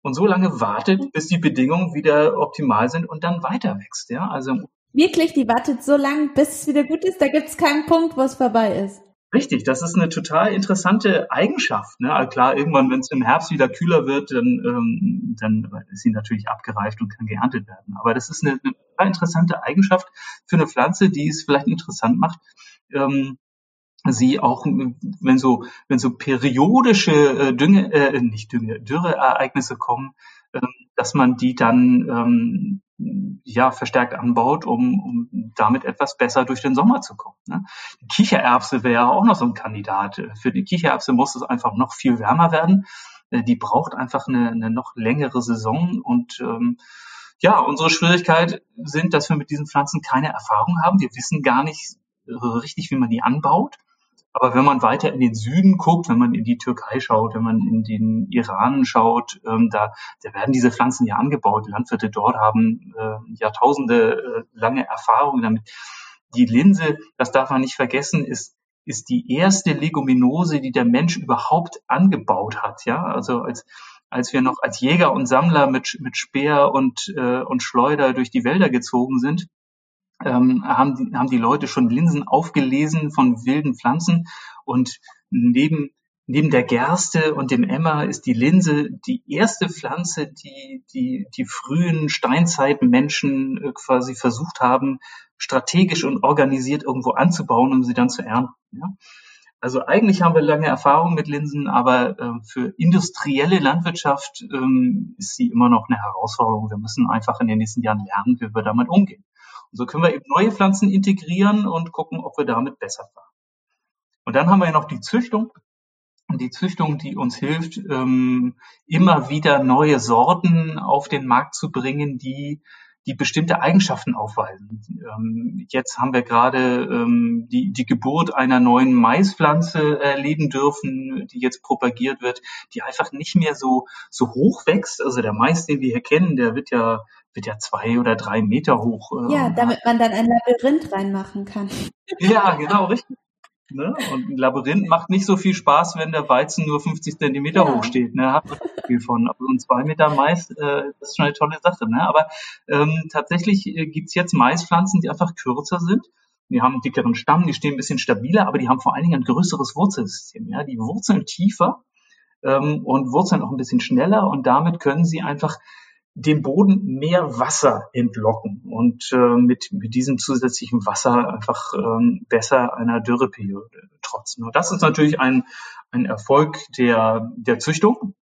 Und so lange wartet, bis die Bedingungen wieder optimal sind und dann weiter wächst. Ja, also Wirklich, die wartet so lange, bis es wieder gut ist. Da gibt es keinen Punkt, wo es vorbei ist. Richtig, das ist eine total interessante Eigenschaft. Ne? Also klar, irgendwann, wenn es im Herbst wieder kühler wird, dann, ähm, dann ist sie natürlich abgereift und kann geerntet werden. Aber das ist eine, eine total interessante Eigenschaft für eine Pflanze, die es vielleicht interessant macht, ähm, sie auch, wenn so, wenn so periodische äh, Dünge, äh, nicht Dünge, Dürreereignisse kommen, äh, dass man die dann ähm, ja, verstärkt anbaut, um, um damit etwas besser durch den Sommer zu kommen. Ne? Kichererbse wäre auch noch so ein Kandidat. Für die Kichererbse muss es einfach noch viel wärmer werden. Äh, die braucht einfach eine, eine noch längere Saison und ähm, ja, unsere Schwierigkeit sind, dass wir mit diesen Pflanzen keine Erfahrung haben. Wir wissen gar nicht richtig, wie man die anbaut. Aber wenn man weiter in den Süden guckt, wenn man in die Türkei schaut, wenn man in den Iran schaut, ähm, da, da werden diese Pflanzen ja angebaut. Die Landwirte dort haben äh, Jahrtausende äh, lange Erfahrung damit. Die Linse, das darf man nicht vergessen, ist ist die erste Leguminose, die der Mensch überhaupt angebaut hat. Ja, also als als wir noch als Jäger und Sammler mit mit Speer und äh, und Schleuder durch die Wälder gezogen sind, ähm, haben, die, haben die Leute schon Linsen aufgelesen von wilden Pflanzen und neben Neben der Gerste und dem Emmer ist die Linse die erste Pflanze, die die, die frühen Steinzeitmenschen äh, quasi versucht haben, strategisch und organisiert irgendwo anzubauen, um sie dann zu ernten. Ja? Also eigentlich haben wir lange Erfahrung mit Linsen, aber äh, für industrielle Landwirtschaft ähm, ist sie immer noch eine Herausforderung. Wir müssen einfach in den nächsten Jahren lernen, wie wir damit umgehen. Und so können wir eben neue Pflanzen integrieren und gucken, ob wir damit besser fahren. Und dann haben wir ja noch die Züchtung. Und die Züchtung, die uns hilft, ähm, immer wieder neue Sorten auf den Markt zu bringen, die die bestimmte Eigenschaften aufweisen. Ähm, jetzt haben wir gerade ähm, die, die Geburt einer neuen Maispflanze erleben dürfen, die jetzt propagiert wird, die einfach nicht mehr so, so hoch wächst. Also der Mais, den wir hier kennen, der wird ja, wird ja zwei oder drei Meter hoch. Äh, ja, damit man dann ein Labyrinth reinmachen kann. Ja, genau, richtig. Ne? Und ein Labyrinth macht nicht so viel Spaß, wenn der Weizen nur 50 Zentimeter ja. hoch steht. Ne? Hat man viel von. Aber so ein Meter Mais, äh, das ist schon eine tolle Sache. Ne? Aber ähm, tatsächlich äh, gibt's jetzt Maispflanzen, die einfach kürzer sind. Die haben einen dickeren Stamm, die stehen ein bisschen stabiler, aber die haben vor allen Dingen ein größeres Wurzelsystem. Ja? Die wurzeln tiefer ähm, und wurzeln auch ein bisschen schneller und damit können sie einfach dem Boden mehr Wasser entlocken und äh, mit, mit diesem zusätzlichen Wasser einfach ähm, besser einer Dürreperiode trotzen. Und das ist natürlich ein, ein Erfolg der, der Züchtung.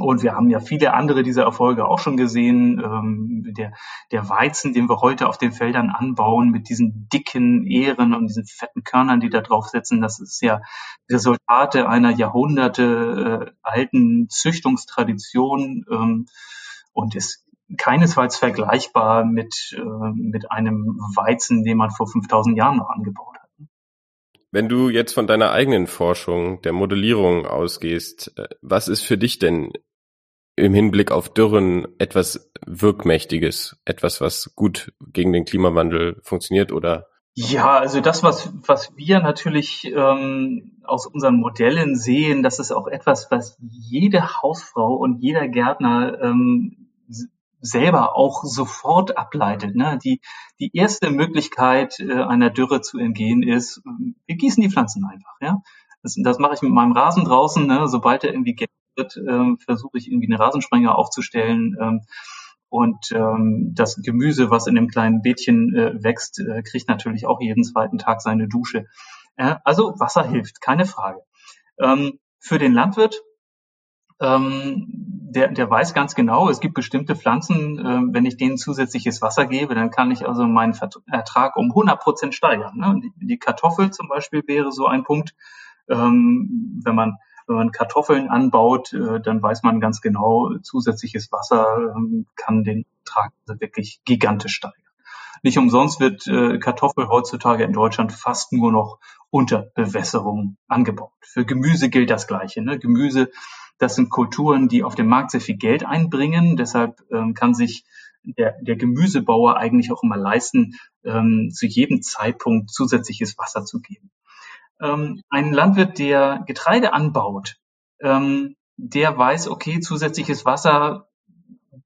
Und wir haben ja viele andere dieser Erfolge auch schon gesehen. Ähm, der, der Weizen, den wir heute auf den Feldern anbauen, mit diesen dicken Ähren und diesen fetten Körnern, die da drauf sitzen, das ist ja Resultate einer Jahrhunderte äh, alten Züchtungstradition. Ähm, und ist keinesfalls vergleichbar mit, äh, mit einem Weizen, den man vor 5000 Jahren noch angebaut hat. Wenn du jetzt von deiner eigenen Forschung, der Modellierung ausgehst, äh, was ist für dich denn im Hinblick auf Dürren etwas Wirkmächtiges, etwas, was gut gegen den Klimawandel funktioniert oder? Ja, also das, was, was wir natürlich ähm, aus unseren Modellen sehen, das ist auch etwas, was jede Hausfrau und jeder Gärtner ähm, selber auch sofort ableitet. Ne? Die, die erste Möglichkeit äh, einer Dürre zu entgehen ist, wir gießen die Pflanzen einfach. Ja? Das, das mache ich mit meinem Rasen draußen. Ne? Sobald er irgendwie gelb wird, äh, versuche ich irgendwie eine Rasensprenger aufzustellen. Ähm, und ähm, das Gemüse, was in dem kleinen Beetchen äh, wächst, äh, kriegt natürlich auch jeden zweiten Tag seine Dusche. Äh, also Wasser hilft, keine Frage. Ähm, für den Landwirt ähm, der, der weiß ganz genau, es gibt bestimmte Pflanzen, äh, wenn ich denen zusätzliches Wasser gebe, dann kann ich also meinen Ertrag um 100 Prozent steigern. Ne? Die, die, Kartoffel zum Beispiel wäre so ein Punkt. Ähm, wenn man wenn man Kartoffeln anbaut, äh, dann weiß man ganz genau, zusätzliches Wasser ähm, kann den Ertrag also wirklich gigantisch steigern. Nicht umsonst wird äh, Kartoffel heutzutage in Deutschland fast nur noch unter Bewässerung angebaut. Für Gemüse gilt das Gleiche. Ne? Gemüse das sind Kulturen, die auf dem Markt sehr viel Geld einbringen. Deshalb ähm, kann sich der, der Gemüsebauer eigentlich auch immer leisten, ähm, zu jedem Zeitpunkt zusätzliches Wasser zu geben. Ähm, ein Landwirt, der Getreide anbaut, ähm, der weiß, okay, zusätzliches Wasser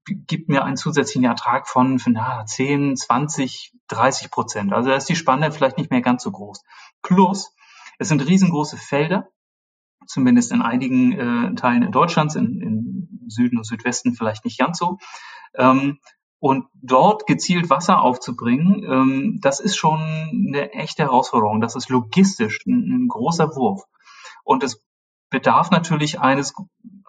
gibt mir einen zusätzlichen Ertrag von, von na, 10, 20, 30 Prozent. Also da ist die Spanne vielleicht nicht mehr ganz so groß. Plus, es sind riesengroße Felder zumindest in einigen äh, Teilen in Deutschlands, in, in Süden und Südwesten vielleicht nicht ganz so. Ähm, und dort gezielt Wasser aufzubringen, ähm, das ist schon eine echte Herausforderung. Das ist logistisch ein, ein großer Wurf. Und es bedarf natürlich eines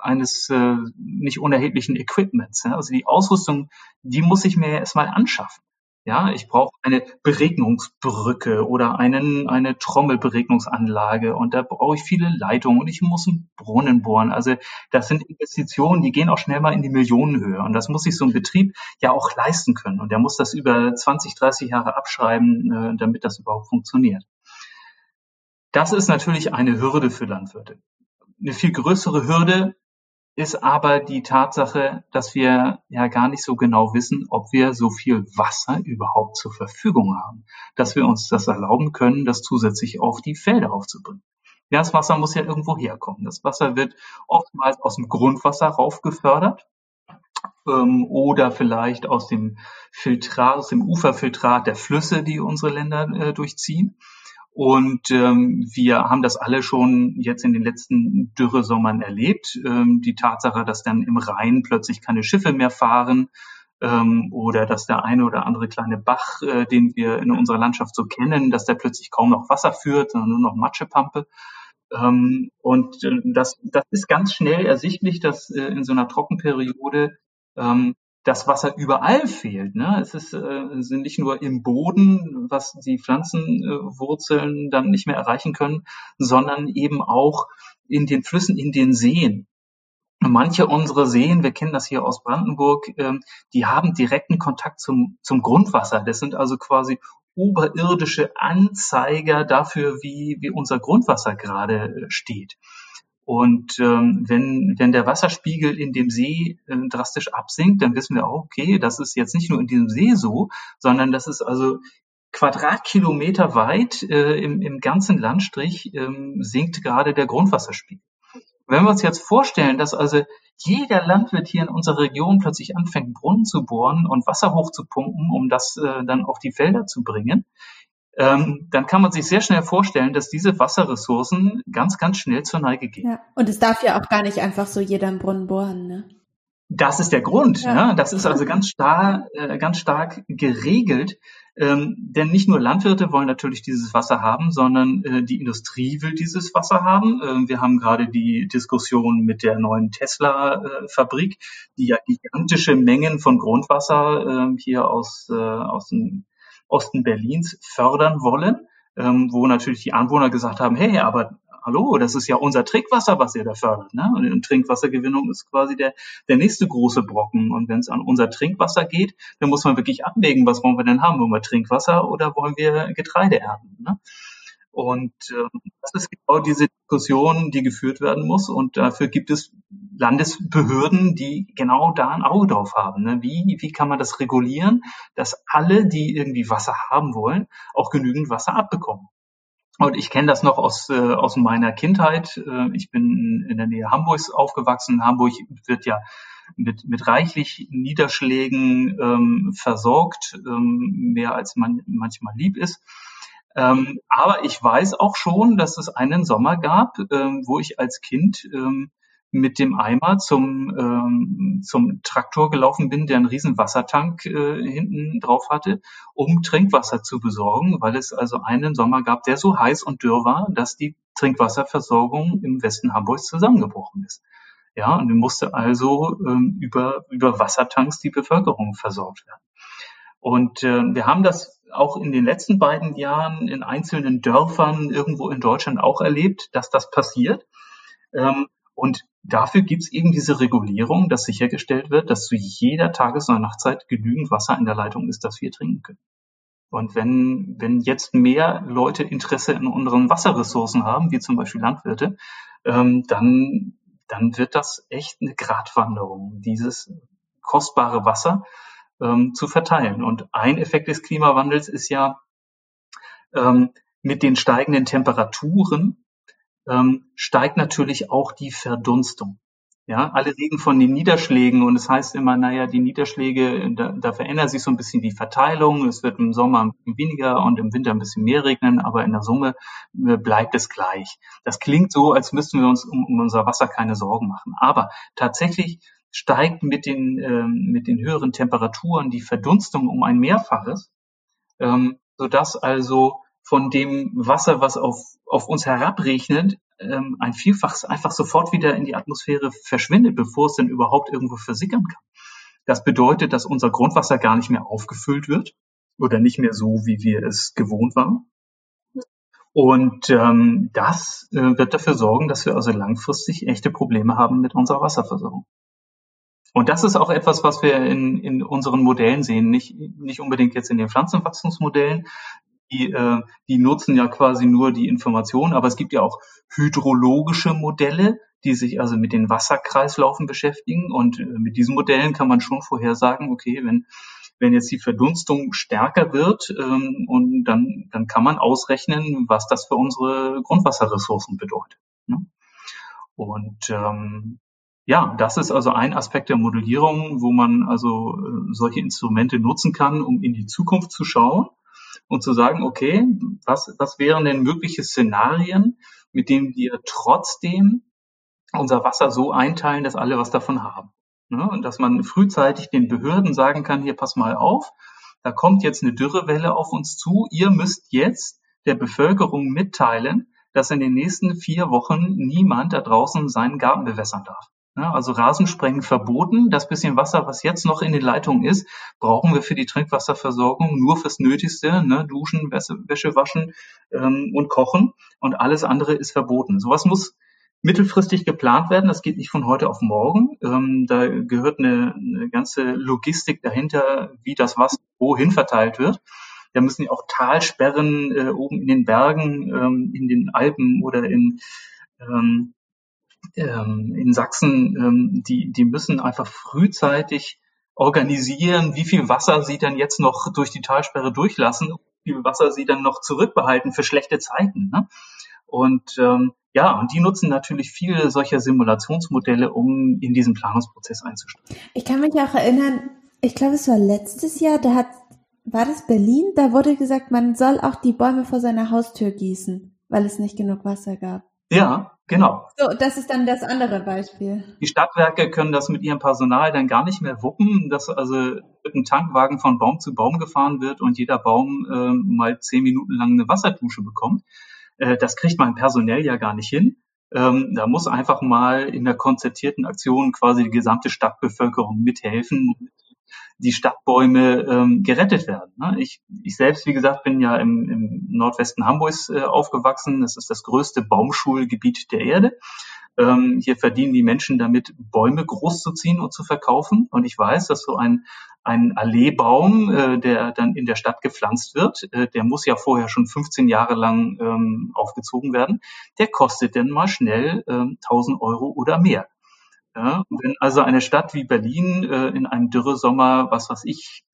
eines äh, nicht unerheblichen Equipments. Ja? Also die Ausrüstung, die muss ich mir erstmal anschaffen. Ja, ich brauche eine Beregnungsbrücke oder einen, eine Trommelberegnungsanlage und da brauche ich viele Leitungen und ich muss einen Brunnen bohren. Also das sind Investitionen, die gehen auch schnell mal in die Millionenhöhe und das muss sich so ein Betrieb ja auch leisten können und der muss das über 20, 30 Jahre abschreiben, äh, damit das überhaupt funktioniert. Das ist natürlich eine Hürde für Landwirte. Eine viel größere Hürde ist aber die Tatsache, dass wir ja gar nicht so genau wissen, ob wir so viel Wasser überhaupt zur Verfügung haben, dass wir uns das erlauben können, das zusätzlich auf die Felder aufzubringen. Ja, das Wasser muss ja irgendwo herkommen. Das Wasser wird oftmals aus dem Grundwasser raufgefördert ähm, oder vielleicht aus dem Filtrat, aus dem Uferfiltrat der Flüsse, die unsere Länder äh, durchziehen. Und ähm, wir haben das alle schon jetzt in den letzten Dürresommern erlebt. Ähm, die Tatsache, dass dann im Rhein plötzlich keine Schiffe mehr fahren ähm, oder dass der eine oder andere kleine Bach, äh, den wir in unserer Landschaft so kennen, dass der plötzlich kaum noch Wasser führt, sondern nur noch Matschepampe. Ähm, und äh, das, das ist ganz schnell ersichtlich, dass äh, in so einer Trockenperiode ähm, das Wasser überall fehlt. Ne? Es ist äh, sind nicht nur im Boden, was die Pflanzenwurzeln äh, dann nicht mehr erreichen können, sondern eben auch in den Flüssen, in den Seen. Manche unserer Seen, wir kennen das hier aus Brandenburg, äh, die haben direkten Kontakt zum, zum Grundwasser. Das sind also quasi oberirdische Anzeiger dafür, wie, wie unser Grundwasser gerade äh, steht. Und ähm, wenn, wenn der Wasserspiegel in dem See äh, drastisch absinkt, dann wissen wir auch, okay, das ist jetzt nicht nur in diesem See so, sondern das ist also Quadratkilometer weit äh, im, im ganzen Landstrich ähm, sinkt gerade der Grundwasserspiegel. Wenn wir uns jetzt vorstellen, dass also jeder Landwirt hier in unserer Region plötzlich anfängt, Brunnen zu bohren und Wasser hochzupumpen, um das äh, dann auf die Felder zu bringen, ähm, dann kann man sich sehr schnell vorstellen, dass diese Wasserressourcen ganz, ganz schnell zur Neige gehen. Ja. Und es darf ja auch gar nicht einfach so jeder einen Brunnen bohren, ne? Das ist der Grund. Ja. Ne? Das ist also ganz stark, äh, ganz stark geregelt. Ähm, denn nicht nur Landwirte wollen natürlich dieses Wasser haben, sondern äh, die Industrie will dieses Wasser haben. Ähm, wir haben gerade die Diskussion mit der neuen Tesla-Fabrik, äh, die ja gigantische Mengen von Grundwasser äh, hier aus, äh, aus dem Osten Berlins fördern wollen, ähm, wo natürlich die Anwohner gesagt haben, hey, aber hallo, das ist ja unser Trinkwasser, was ihr da fördert. Ne? Und Trinkwassergewinnung ist quasi der, der nächste große Brocken. Und wenn es an unser Trinkwasser geht, dann muss man wirklich abwägen, was wollen wir denn haben? Wollen wir Trinkwasser oder wollen wir Getreide ernten? Ne? Und äh, das ist genau diese Diskussion, die geführt werden muss. Und dafür gibt es Landesbehörden, die genau da ein Auge drauf haben. Ne? Wie, wie kann man das regulieren, dass alle, die irgendwie Wasser haben wollen, auch genügend Wasser abbekommen? Und ich kenne das noch aus, äh, aus meiner Kindheit. Äh, ich bin in der Nähe Hamburgs aufgewachsen. Hamburg wird ja mit, mit reichlich Niederschlägen ähm, versorgt, ähm, mehr als man manchmal lieb ist. Ähm, aber ich weiß auch schon, dass es einen Sommer gab, ähm, wo ich als Kind ähm, mit dem Eimer zum, ähm, zum Traktor gelaufen bin, der einen riesen Wassertank äh, hinten drauf hatte, um Trinkwasser zu besorgen, weil es also einen Sommer gab, der so heiß und dürr war, dass die Trinkwasserversorgung im Westen Hamburgs zusammengebrochen ist. Ja, und musste also ähm, über, über Wassertanks die Bevölkerung versorgt werden. Und äh, wir haben das auch in den letzten beiden Jahren in einzelnen Dörfern irgendwo in Deutschland auch erlebt, dass das passiert. Ähm, und dafür gibt es eben diese Regulierung, dass sichergestellt wird, dass zu jeder Tages- und Nachtzeit genügend Wasser in der Leitung ist, dass wir trinken können. Und wenn, wenn jetzt mehr Leute Interesse in unseren Wasserressourcen haben, wie zum Beispiel Landwirte, ähm, dann, dann wird das echt eine Gratwanderung, dieses kostbare Wasser ähm, zu verteilen. Und ein Effekt des Klimawandels ist ja ähm, mit den steigenden Temperaturen ähm, steigt natürlich auch die Verdunstung. Ja, alle reden von den Niederschlägen und es heißt immer, naja, die Niederschläge, da, da verändert sich so ein bisschen die Verteilung. Es wird im Sommer ein bisschen weniger und im Winter ein bisschen mehr regnen, aber in der Summe äh, bleibt es gleich. Das klingt so, als müssten wir uns um, um unser Wasser keine Sorgen machen. Aber tatsächlich steigt mit den, ähm, mit den höheren Temperaturen die Verdunstung um ein Mehrfaches, ähm, sodass also von dem Wasser, was auf, auf uns herabregnet, ähm, ein Vielfaches einfach sofort wieder in die Atmosphäre verschwindet, bevor es denn überhaupt irgendwo versickern kann. Das bedeutet, dass unser Grundwasser gar nicht mehr aufgefüllt wird oder nicht mehr so, wie wir es gewohnt waren. Und ähm, das äh, wird dafür sorgen, dass wir also langfristig echte Probleme haben mit unserer Wasserversorgung. Und das ist auch etwas, was wir in, in unseren Modellen sehen, nicht, nicht unbedingt jetzt in den Pflanzenwachstumsmodellen, die, äh, die nutzen ja quasi nur die Information, aber es gibt ja auch hydrologische Modelle, die sich also mit den Wasserkreislaufen beschäftigen. Und äh, mit diesen Modellen kann man schon vorhersagen, okay, wenn, wenn jetzt die Verdunstung stärker wird, ähm, und dann, dann kann man ausrechnen, was das für unsere Grundwasserressourcen bedeutet. Ne? Und ähm, ja, das ist also ein Aspekt der Modellierung, wo man also äh, solche Instrumente nutzen kann, um in die Zukunft zu schauen und zu sagen, okay, was, was wären denn mögliche Szenarien, mit denen wir trotzdem unser Wasser so einteilen, dass alle was davon haben. Ne? Und dass man frühzeitig den Behörden sagen kann, hier pass mal auf, da kommt jetzt eine Dürrewelle auf uns zu, ihr müsst jetzt der Bevölkerung mitteilen, dass in den nächsten vier Wochen niemand da draußen seinen Garten bewässern darf. Ja, also Rasensprengen verboten. Das bisschen Wasser, was jetzt noch in den Leitungen ist, brauchen wir für die Trinkwasserversorgung nur fürs Nötigste, ne? duschen, Wäsche, Wäsche waschen ähm, und kochen. Und alles andere ist verboten. Sowas muss mittelfristig geplant werden. Das geht nicht von heute auf morgen. Ähm, da gehört eine, eine ganze Logistik dahinter, wie das Wasser wohin verteilt wird. Da müssen ja auch Talsperren äh, oben in den Bergen, ähm, in den Alpen oder in ähm, ähm, in Sachsen, ähm, die, die müssen einfach frühzeitig organisieren, wie viel Wasser sie dann jetzt noch durch die Talsperre durchlassen, wie viel Wasser sie dann noch zurückbehalten für schlechte Zeiten. Ne? Und ähm, ja, und die nutzen natürlich viele solcher Simulationsmodelle, um in diesen Planungsprozess einzusteigen. Ich kann mich auch erinnern, ich glaube, es war letztes Jahr, da hat, war das Berlin, da wurde gesagt, man soll auch die Bäume vor seiner Haustür gießen, weil es nicht genug Wasser gab. Ja, genau. So, das ist dann das andere Beispiel. Die Stadtwerke können das mit ihrem Personal dann gar nicht mehr wuppen, dass also mit einem Tankwagen von Baum zu Baum gefahren wird und jeder Baum äh, mal zehn Minuten lang eine Wasserdusche bekommt. Äh, das kriegt man personell ja gar nicht hin. Ähm, da muss einfach mal in der konzertierten Aktion quasi die gesamte Stadtbevölkerung mithelfen, die Stadtbäume ähm, gerettet werden. Ne? Ich, ich selbst, wie gesagt, bin ja im, im Nordwesten Hamburgs äh, aufgewachsen. Das ist das größte Baumschulgebiet der Erde. Ähm, hier verdienen die Menschen damit, Bäume großzuziehen und zu verkaufen. Und ich weiß, dass so ein, ein Alleebaum, äh, der dann in der Stadt gepflanzt wird, äh, der muss ja vorher schon 15 Jahre lang ähm, aufgezogen werden. Der kostet dann mal schnell äh, 1000 Euro oder mehr. Ja, wenn also eine Stadt wie Berlin äh, in einem Dürresommer, was weiß ich,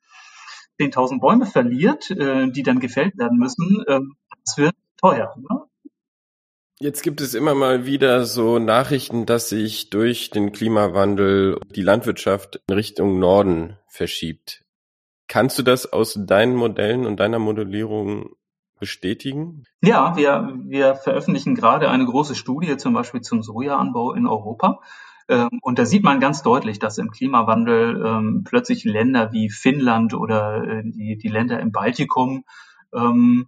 10.000 Bäume verliert, äh, die dann gefällt werden müssen, äh, das wird teuer. Ne? Jetzt gibt es immer mal wieder so Nachrichten, dass sich durch den Klimawandel die Landwirtschaft in Richtung Norden verschiebt. Kannst du das aus deinen Modellen und deiner Modellierung bestätigen? Ja, wir, wir veröffentlichen gerade eine große Studie zum Beispiel zum Sojaanbau in Europa. Ähm, und da sieht man ganz deutlich, dass im Klimawandel ähm, plötzlich Länder wie Finnland oder äh, die, die Länder im Baltikum ähm,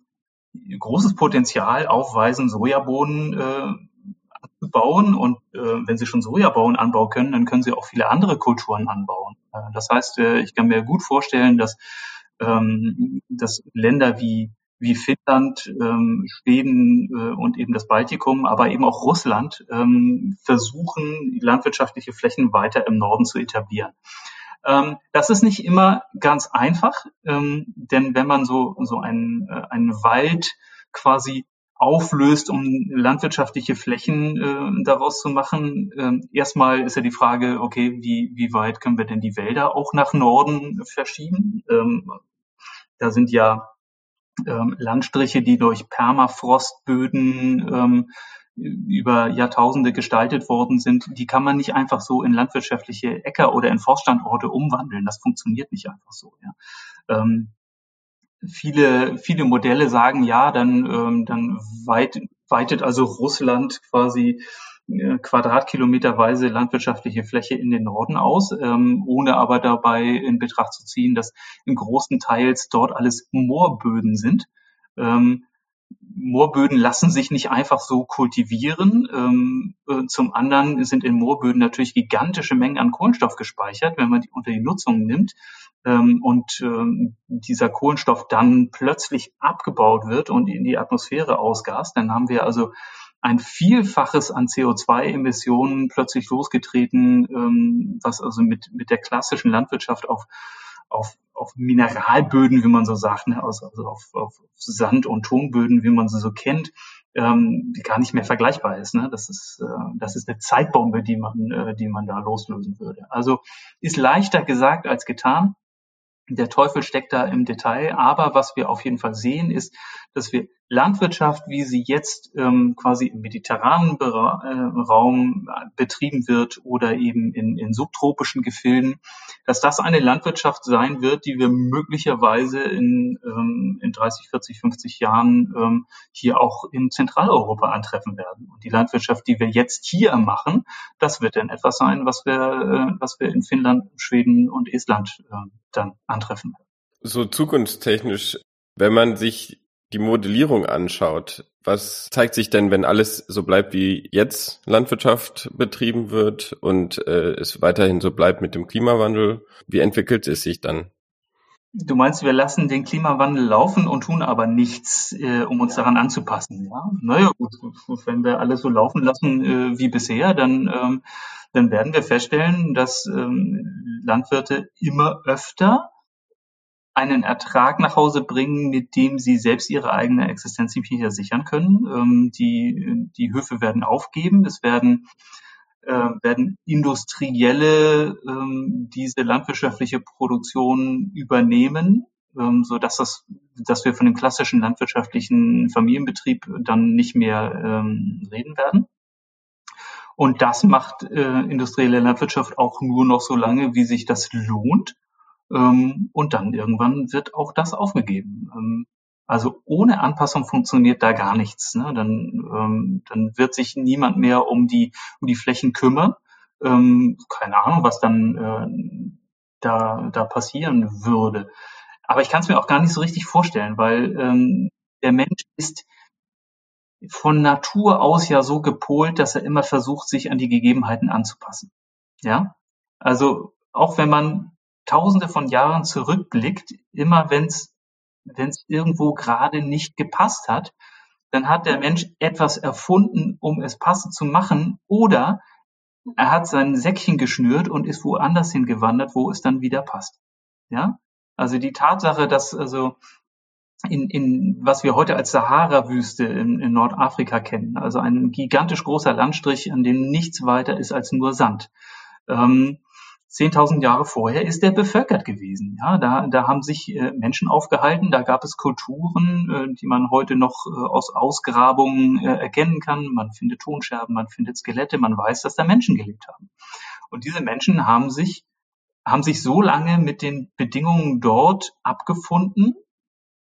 großes Potenzial aufweisen, Sojabohnen äh, anzubauen. Und äh, wenn sie schon Sojabohnen anbauen können, dann können sie auch viele andere Kulturen anbauen. Äh, das heißt, äh, ich kann mir gut vorstellen, dass, ähm, dass Länder wie wie Finnland, ähm, Schweden äh, und eben das Baltikum, aber eben auch Russland ähm, versuchen, landwirtschaftliche Flächen weiter im Norden zu etablieren. Ähm, das ist nicht immer ganz einfach, ähm, denn wenn man so, so einen, äh, einen Wald quasi auflöst, um landwirtschaftliche Flächen äh, daraus zu machen. Ähm, erstmal ist ja die Frage, okay, wie, wie weit können wir denn die Wälder auch nach Norden verschieben? Ähm, da sind ja ähm, Landstriche, die durch Permafrostböden ähm, über Jahrtausende gestaltet worden sind, die kann man nicht einfach so in landwirtschaftliche Äcker oder in Forststandorte umwandeln. Das funktioniert nicht einfach so. Ja. Ähm, viele, viele Modelle sagen, ja, dann, ähm, dann weit, weitet also Russland quasi quadratkilometerweise landwirtschaftliche Fläche in den Norden aus, ähm, ohne aber dabei in Betracht zu ziehen, dass in großen Teils dort alles Moorböden sind. Ähm, Moorböden lassen sich nicht einfach so kultivieren. Ähm, äh, zum anderen sind in Moorböden natürlich gigantische Mengen an Kohlenstoff gespeichert, wenn man die unter die Nutzung nimmt ähm, und ähm, dieser Kohlenstoff dann plötzlich abgebaut wird und in die Atmosphäre ausgast, dann haben wir also ein Vielfaches an CO2-Emissionen plötzlich losgetreten, was also mit, mit der klassischen Landwirtschaft auf auf, auf Mineralböden, wie man so sagt, ne? also, also auf, auf Sand- und Tonböden, wie man sie so kennt, ähm, gar nicht mehr vergleichbar ist. Ne? Das ist äh, das ist eine Zeitbombe, die man äh, die man da loslösen würde. Also ist leichter gesagt als getan. Der Teufel steckt da im Detail, aber was wir auf jeden Fall sehen, ist, dass wir Landwirtschaft, wie sie jetzt ähm, quasi im mediterranen äh, Raum betrieben wird oder eben in, in subtropischen Gefilden, dass das eine Landwirtschaft sein wird, die wir möglicherweise in, ähm, in 30, 40, 50 Jahren ähm, hier auch in Zentraleuropa antreffen werden. Und die Landwirtschaft, die wir jetzt hier machen, das wird dann etwas sein, was wir, äh, was wir in Finnland, Schweden und Estland äh, dann antreffen. So zukunftstechnisch, wenn man sich die Modellierung anschaut, was zeigt sich denn, wenn alles so bleibt, wie jetzt Landwirtschaft betrieben wird und äh, es weiterhin so bleibt mit dem Klimawandel? Wie entwickelt es sich dann? Du meinst, wir lassen den Klimawandel laufen und tun aber nichts, äh, um uns daran anzupassen. Ja? Naja, gut, wenn wir alles so laufen lassen äh, wie bisher, dann, ähm, dann werden wir feststellen, dass ähm, Landwirte immer öfter einen Ertrag nach Hause bringen, mit dem sie selbst ihre eigene Existenz nicht mehr sichern können. Ähm, die, die Höfe werden aufgeben, es werden, äh, werden Industrielle ähm, diese landwirtschaftliche Produktion übernehmen, ähm, so dass das, dass wir von dem klassischen landwirtschaftlichen Familienbetrieb dann nicht mehr ähm, reden werden. Und das macht äh, industrielle Landwirtschaft auch nur noch so lange, wie sich das lohnt. Ähm, und dann irgendwann wird auch das aufgegeben. Ähm, also ohne Anpassung funktioniert da gar nichts. Ne? Dann, ähm, dann wird sich niemand mehr um die, um die Flächen kümmern. Ähm, keine Ahnung, was dann äh, da, da passieren würde. Aber ich kann es mir auch gar nicht so richtig vorstellen, weil ähm, der Mensch ist von Natur aus ja so gepolt, dass er immer versucht, sich an die Gegebenheiten anzupassen. Ja, also auch wenn man Tausende von Jahren zurückblickt, immer wenn es irgendwo gerade nicht gepasst hat, dann hat der Mensch etwas erfunden, um es passend zu machen, oder er hat sein Säckchen geschnürt und ist woanders hingewandert, wo es dann wieder passt. Ja, also die Tatsache, dass also in, in was wir heute als Sahara-Wüste in, in Nordafrika kennen, also ein gigantisch großer Landstrich, an dem nichts weiter ist als nur Sand. Ähm, 10.000 Jahre vorher ist der bevölkert gewesen. Ja, da, da haben sich äh, Menschen aufgehalten, da gab es Kulturen, äh, die man heute noch äh, aus Ausgrabungen äh, erkennen kann. Man findet Tonscherben, man findet Skelette, man weiß, dass da Menschen gelebt haben. Und diese Menschen haben sich, haben sich so lange mit den Bedingungen dort abgefunden,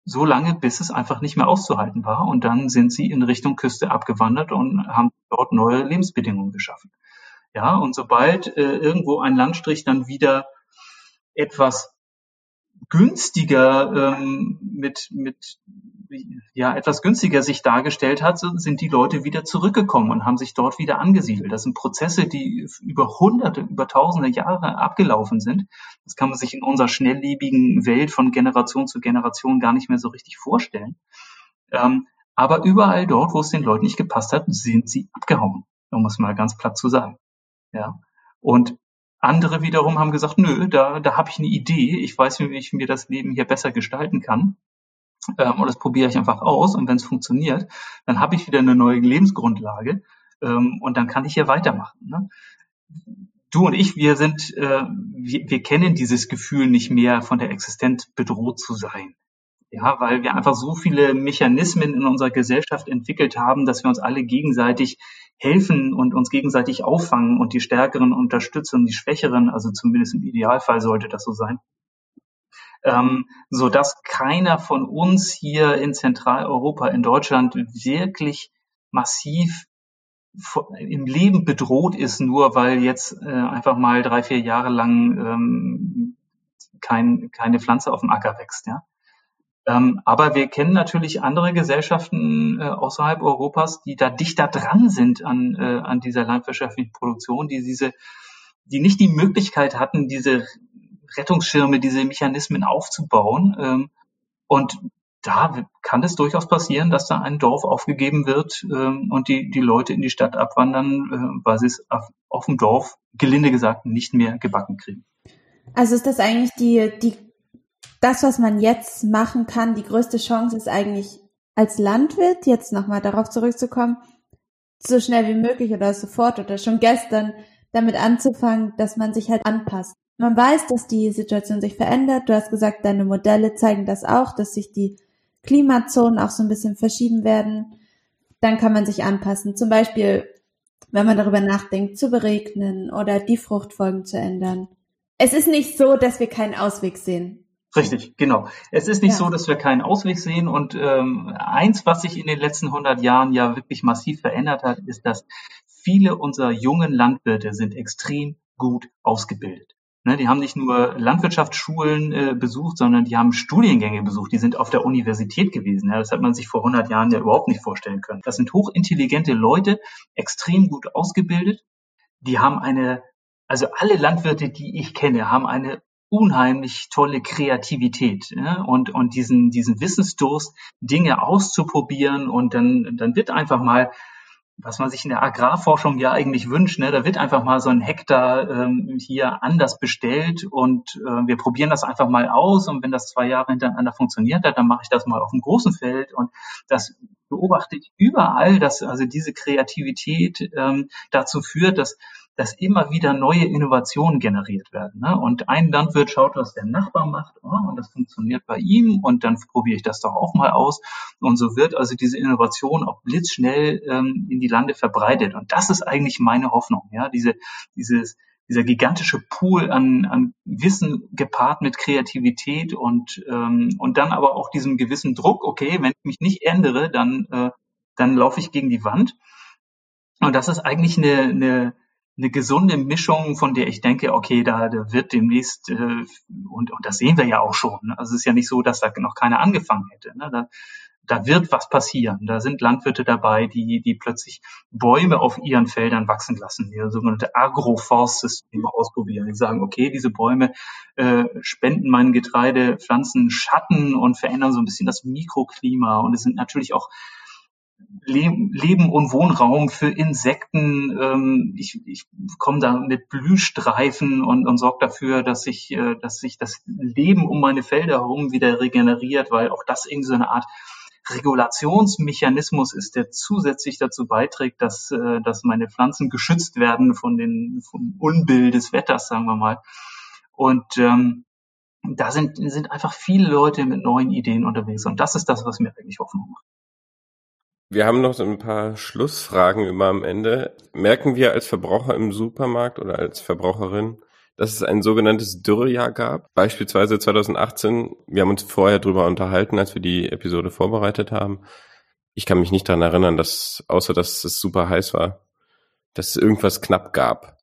so lange, bis es einfach nicht mehr auszuhalten war. Und dann sind sie in Richtung Küste abgewandert und haben dort neue Lebensbedingungen geschaffen. Ja, und sobald äh, irgendwo ein Landstrich dann wieder etwas günstiger ähm, mit mit ja etwas günstiger sich dargestellt hat, sind die Leute wieder zurückgekommen und haben sich dort wieder angesiedelt. Das sind Prozesse, die über Hunderte, über Tausende Jahre abgelaufen sind. Das kann man sich in unserer schnelllebigen Welt von Generation zu Generation gar nicht mehr so richtig vorstellen. Ähm, aber überall dort, wo es den Leuten nicht gepasst hat, sind sie abgehauen, um es mal ganz platt zu sagen. Ja. Und andere wiederum haben gesagt, nö, da, da habe ich eine Idee, ich weiß, wie ich mir das Leben hier besser gestalten kann. Ähm, und das probiere ich einfach aus. Und wenn es funktioniert, dann habe ich wieder eine neue Lebensgrundlage ähm, und dann kann ich hier weitermachen. Ne? Du und ich, wir sind, äh, wir, wir kennen dieses Gefühl nicht mehr, von der Existenz bedroht zu sein. Ja, weil wir einfach so viele Mechanismen in unserer Gesellschaft entwickelt haben, dass wir uns alle gegenseitig helfen und uns gegenseitig auffangen und die Stärkeren unterstützen die Schwächeren, also zumindest im Idealfall sollte das so sein, ähm, so dass keiner von uns hier in Zentraleuropa, in Deutschland wirklich massiv im Leben bedroht ist, nur weil jetzt äh, einfach mal drei, vier Jahre lang ähm, kein, keine Pflanze auf dem Acker wächst. Ja? Ähm, aber wir kennen natürlich andere Gesellschaften äh, außerhalb Europas, die da dichter dran sind an, äh, an dieser landwirtschaftlichen Produktion, die diese, die nicht die Möglichkeit hatten, diese Rettungsschirme, diese Mechanismen aufzubauen. Ähm, und da kann es durchaus passieren, dass da ein Dorf aufgegeben wird ähm, und die, die Leute in die Stadt abwandern, äh, weil sie es auf, auf dem Dorf, gelinde gesagt, nicht mehr gebacken kriegen. Also ist das eigentlich die, die das, was man jetzt machen kann, die größte Chance ist eigentlich als Landwirt, jetzt nochmal darauf zurückzukommen, so schnell wie möglich oder sofort oder schon gestern damit anzufangen, dass man sich halt anpasst. Man weiß, dass die Situation sich verändert. Du hast gesagt, deine Modelle zeigen das auch, dass sich die Klimazonen auch so ein bisschen verschieben werden. Dann kann man sich anpassen. Zum Beispiel, wenn man darüber nachdenkt, zu beregnen oder die Fruchtfolgen zu ändern. Es ist nicht so, dass wir keinen Ausweg sehen. Richtig, genau. Es ist nicht ja. so, dass wir keinen Ausweg sehen. Und ähm, eins, was sich in den letzten 100 Jahren ja wirklich massiv verändert hat, ist, dass viele unserer jungen Landwirte sind extrem gut ausgebildet. Ne, die haben nicht nur Landwirtschaftsschulen äh, besucht, sondern die haben Studiengänge besucht. Die sind auf der Universität gewesen. Ja, das hat man sich vor 100 Jahren ja überhaupt nicht vorstellen können. Das sind hochintelligente Leute, extrem gut ausgebildet. Die haben eine also alle Landwirte, die ich kenne, haben eine unheimlich tolle Kreativität ja, und und diesen diesen Wissensdurst Dinge auszuprobieren und dann dann wird einfach mal was man sich in der Agrarforschung ja eigentlich wünscht, ne, da wird einfach mal so ein Hektar ähm, hier anders bestellt und äh, wir probieren das einfach mal aus und wenn das zwei Jahre hintereinander funktioniert hat, dann mache ich das mal auf dem großen Feld und das beobachte ich überall, dass also diese Kreativität ähm, dazu führt, dass dass immer wieder neue Innovationen generiert werden. Ne? Und ein Landwirt schaut, was der Nachbar macht, oh, und das funktioniert bei ihm, und dann probiere ich das doch auch mal aus. Und so wird also diese Innovation auch blitzschnell ähm, in die Lande verbreitet. Und das ist eigentlich meine Hoffnung, ja, diese, dieses, dieser gigantische Pool an, an Wissen gepaart mit Kreativität und, ähm, und dann aber auch diesem gewissen Druck, okay, wenn ich mich nicht ändere, dann, äh, dann laufe ich gegen die Wand. Und das ist eigentlich eine, eine, eine gesunde Mischung, von der ich denke, okay, da, da wird demnächst, äh, und, und das sehen wir ja auch schon, ne? also es ist ja nicht so, dass da noch keiner angefangen hätte. Ne? Da, da wird was passieren. Da sind Landwirte dabei, die, die plötzlich Bäume auf ihren Feldern wachsen lassen, die sogenannte Agroforstsysteme ausprobieren. Die sagen, okay, diese Bäume äh, spenden meinen Getreidepflanzen Schatten und verändern so ein bisschen das Mikroklima. Und es sind natürlich auch Leben und Wohnraum für Insekten. Ähm, ich ich komme da mit Blühstreifen und, und sorge dafür, dass sich, dass sich das Leben um meine Felder herum wieder regeneriert, weil auch das irgendwie so eine Art Regulationsmechanismus ist, der zusätzlich dazu beiträgt, dass, äh, dass meine Pflanzen geschützt werden von den vom Unbill des Wetters, sagen wir mal. Und ähm, da sind, sind einfach viele Leute mit neuen Ideen unterwegs. Und das ist das, was mir eigentlich Hoffnung macht. Wir haben noch so ein paar Schlussfragen immer am Ende. Merken wir als Verbraucher im Supermarkt oder als Verbraucherin, dass es ein sogenanntes Dürrejahr gab? Beispielsweise 2018. Wir haben uns vorher drüber unterhalten, als wir die Episode vorbereitet haben. Ich kann mich nicht daran erinnern, dass, außer dass es super heiß war, dass es irgendwas knapp gab.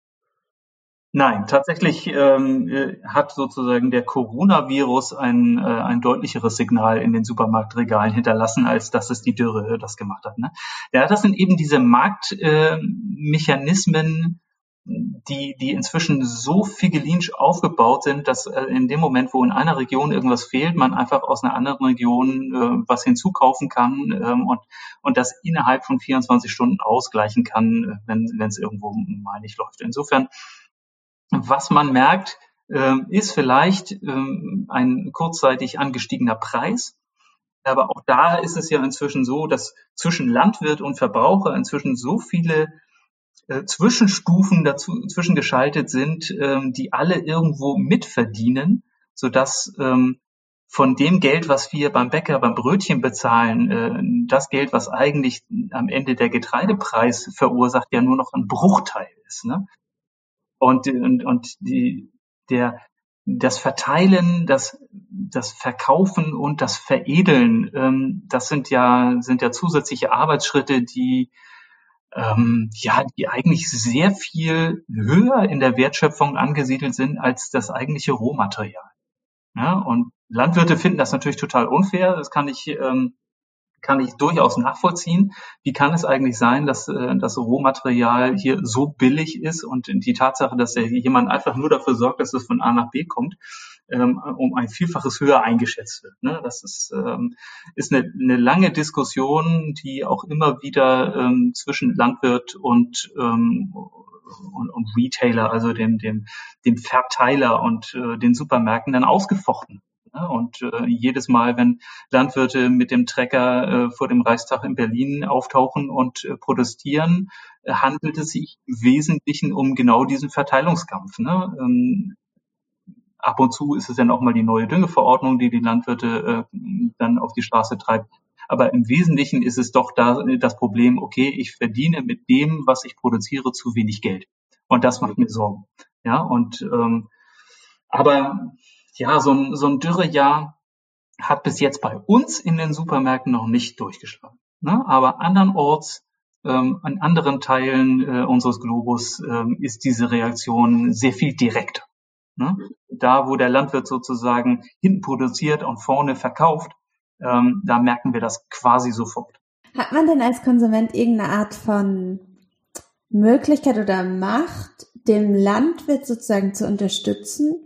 Nein, tatsächlich ähm, äh, hat sozusagen der Coronavirus ein, äh, ein deutlicheres Signal in den Supermarktregalen hinterlassen, als dass es die Dürre das gemacht hat. Ne? Ja, das sind eben diese Marktmechanismen, äh, die, die inzwischen so figelinsch aufgebaut sind, dass äh, in dem Moment, wo in einer Region irgendwas fehlt, man einfach aus einer anderen Region äh, was hinzukaufen kann ähm, und, und das innerhalb von 24 Stunden ausgleichen kann, äh, wenn es irgendwo mal nicht läuft. Insofern was man merkt, ähm, ist vielleicht ähm, ein kurzzeitig angestiegener Preis. Aber auch da ist es ja inzwischen so, dass zwischen Landwirt und Verbraucher inzwischen so viele äh, Zwischenstufen dazu zwischengeschaltet sind, ähm, die alle irgendwo mitverdienen, sodass von dem Geld, was wir beim Bäcker beim Brötchen bezahlen, äh, das Geld, was eigentlich am Ende der Getreidepreis verursacht, ja nur noch ein Bruchteil ist. Ne? Und, und, und die, der, das Verteilen, das, das Verkaufen und das Veredeln, ähm, das sind ja, sind ja zusätzliche Arbeitsschritte, die, ähm, ja, die eigentlich sehr viel höher in der Wertschöpfung angesiedelt sind als das eigentliche Rohmaterial. Ja, und Landwirte finden das natürlich total unfair. Das kann ich ähm, kann ich durchaus nachvollziehen. Wie kann es eigentlich sein, dass äh, das Rohmaterial hier so billig ist und die Tatsache, dass jemand einfach nur dafür sorgt, dass es von A nach B kommt, ähm, um ein Vielfaches höher eingeschätzt wird. Ne? Das ist, ähm, ist eine, eine lange Diskussion, die auch immer wieder ähm, zwischen Landwirt und ähm, und, und Retailer, also dem, dem, dem Verteiler und äh, den Supermärkten dann ausgefochten Ne? Und äh, jedes Mal, wenn Landwirte mit dem Trecker äh, vor dem Reichstag in Berlin auftauchen und äh, protestieren, handelt es sich im Wesentlichen um genau diesen Verteilungskampf. Ne? Ähm, ab und zu ist es dann auch mal die neue Düngeverordnung, die die Landwirte äh, dann auf die Straße treibt. Aber im Wesentlichen ist es doch da das Problem, okay, ich verdiene mit dem, was ich produziere, zu wenig Geld. Und das macht mir Sorgen. Ja, und ähm, aber ja, so ein, so ein Dürrejahr hat bis jetzt bei uns in den Supermärkten noch nicht durchgeschlagen. Ne? Aber andernorts, ähm, an anderen Teilen äh, unseres Globus ähm, ist diese Reaktion sehr viel direkter. Ne? Da, wo der Landwirt sozusagen hinten produziert und vorne verkauft, ähm, da merken wir das quasi sofort. Hat man denn als Konsument irgendeine Art von Möglichkeit oder Macht, dem Landwirt sozusagen zu unterstützen?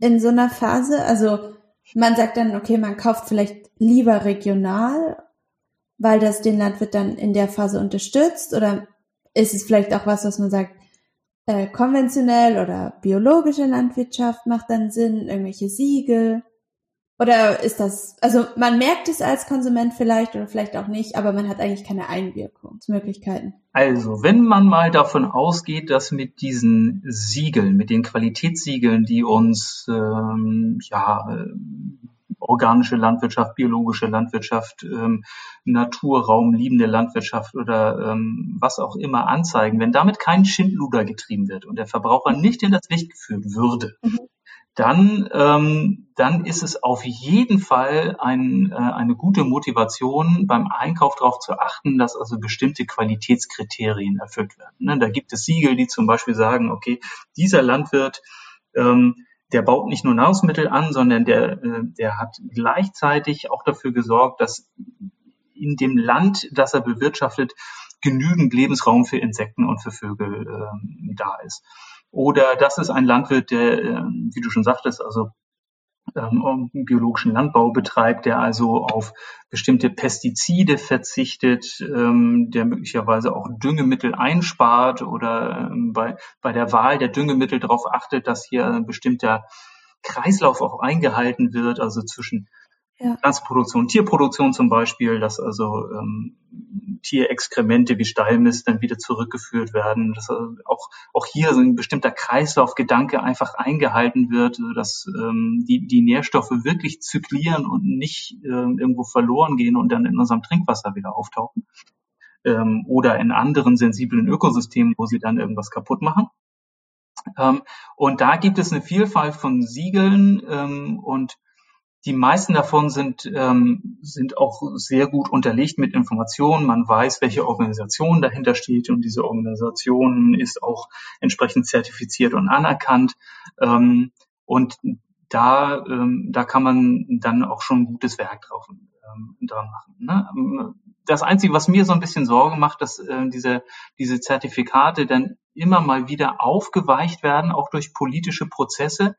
In so einer Phase? Also man sagt dann, okay, man kauft vielleicht lieber regional, weil das den Landwirt dann in der Phase unterstützt? Oder ist es vielleicht auch was, was man sagt, äh, konventionell oder biologische Landwirtschaft macht dann Sinn, irgendwelche Siegel? Oder ist das, also man merkt es als Konsument vielleicht oder vielleicht auch nicht, aber man hat eigentlich keine Einwirkungsmöglichkeiten. Also, wenn man mal davon ausgeht, dass mit diesen Siegeln, mit den Qualitätssiegeln, die uns ähm, ja äh, organische Landwirtschaft, biologische Landwirtschaft, ähm, Naturraum, liebende Landwirtschaft oder ähm, was auch immer anzeigen, wenn damit kein Schindluder getrieben wird und der Verbraucher nicht in das Licht geführt würde, mhm dann, ähm, dann ist es auf jeden Fall ein, äh, eine gute Motivation, beim Einkauf darauf zu achten, dass also bestimmte Qualitätskriterien erfüllt werden. Ne? Da gibt es Siegel, die zum Beispiel sagen, okay, dieser Landwirt, ähm, der baut nicht nur Nahrungsmittel an, sondern der, äh, der hat gleichzeitig auch dafür gesorgt, dass in dem Land, das er bewirtschaftet, genügend Lebensraum für Insekten und für Vögel äh, da ist. Oder das ist ein Landwirt, der, ähm, wie du schon sagtest, also ähm, biologischen Landbau betreibt, der also auf bestimmte Pestizide verzichtet, ähm, der möglicherweise auch Düngemittel einspart oder ähm, bei, bei der Wahl der Düngemittel darauf achtet, dass hier ein bestimmter Kreislauf auch eingehalten wird, also zwischen ja. Pflanzenproduktion, Tierproduktion zum Beispiel, dass also ähm, Tierexkremente wie Stallmist dann wieder zurückgeführt werden, dass also auch, auch hier so ein bestimmter Kreislaufgedanke einfach eingehalten wird, dass ähm, die, die Nährstoffe wirklich zyklieren und nicht ähm, irgendwo verloren gehen und dann in unserem Trinkwasser wieder auftauchen. Ähm, oder in anderen sensiblen Ökosystemen, wo sie dann irgendwas kaputt machen. Ähm, und da gibt es eine Vielfalt von Siegeln ähm, und die meisten davon sind, ähm, sind auch sehr gut unterlegt mit Informationen. Man weiß, welche Organisation dahinter steht und diese Organisation ist auch entsprechend zertifiziert und anerkannt. Ähm, und da, ähm, da kann man dann auch schon gutes Werk drauf, ähm, dran machen. Ne? Das Einzige, was mir so ein bisschen Sorge macht, dass äh, diese, diese Zertifikate dann immer mal wieder aufgeweicht werden, auch durch politische Prozesse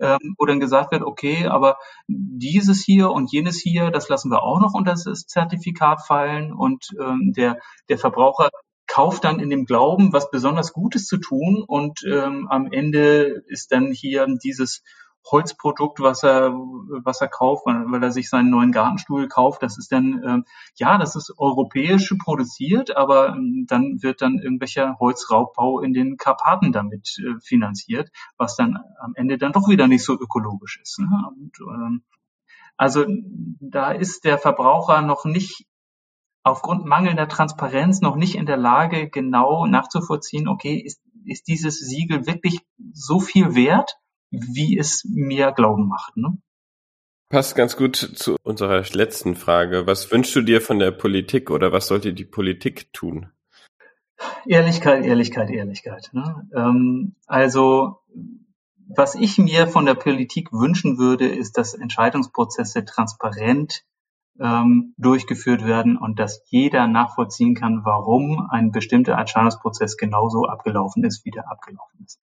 ähm, wo dann gesagt wird, okay, aber dieses hier und jenes hier, das lassen wir auch noch unter das Zertifikat fallen und ähm, der, der Verbraucher kauft dann in dem Glauben, was besonders Gutes zu tun und ähm, am Ende ist dann hier dieses Holzprodukt, was er, was er kauft, weil er sich seinen neuen Gartenstuhl kauft. Das ist dann, ähm, ja, das ist europäisch produziert, aber ähm, dann wird dann irgendwelcher Holzraubbau in den Karpaten damit äh, finanziert, was dann am Ende dann doch wieder nicht so ökologisch ist. Ne? Und, ähm, also da ist der Verbraucher noch nicht aufgrund mangelnder Transparenz noch nicht in der Lage, genau nachzuvollziehen, okay, ist, ist dieses Siegel wirklich so viel wert? Wie es mir Glauben macht. Ne? Passt ganz gut zu unserer letzten Frage. Was wünschst du dir von der Politik oder was sollte die Politik tun? Ehrlichkeit, Ehrlichkeit, Ehrlichkeit. Ne? Ähm, also was ich mir von der Politik wünschen würde, ist, dass Entscheidungsprozesse transparent ähm, durchgeführt werden und dass jeder nachvollziehen kann, warum ein bestimmter Entscheidungsprozess genauso abgelaufen ist, wie der abgelaufen ist.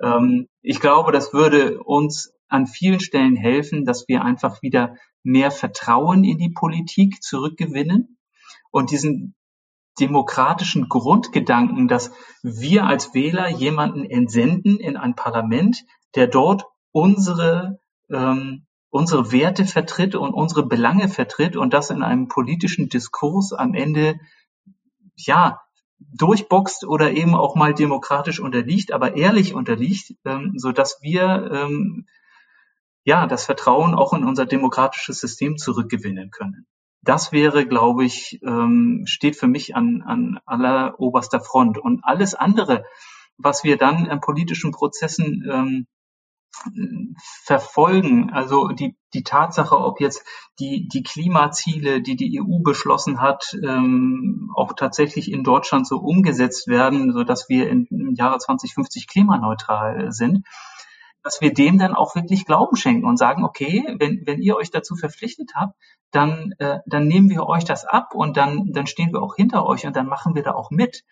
Ähm, ich glaube, das würde uns an vielen Stellen helfen, dass wir einfach wieder mehr Vertrauen in die Politik zurückgewinnen und diesen demokratischen Grundgedanken, dass wir als Wähler jemanden entsenden in ein Parlament, der dort unsere ähm, unsere Werte vertritt und unsere Belange vertritt und das in einem politischen Diskurs am Ende ja durchboxt oder eben auch mal demokratisch unterliegt, aber ehrlich unterliegt, ähm, so dass wir ähm, ja das Vertrauen auch in unser demokratisches System zurückgewinnen können. Das wäre, glaube ich, ähm, steht für mich an, an aller oberster Front. Und alles andere, was wir dann an politischen Prozessen ähm, verfolgen. Also die, die Tatsache, ob jetzt die, die Klimaziele, die die EU beschlossen hat, ähm, auch tatsächlich in Deutschland so umgesetzt werden, so dass wir in, im Jahre 2050 klimaneutral sind, dass wir dem dann auch wirklich Glauben schenken und sagen, okay, wenn, wenn ihr euch dazu verpflichtet habt, dann, äh, dann nehmen wir euch das ab und dann, dann stehen wir auch hinter euch und dann machen wir da auch mit.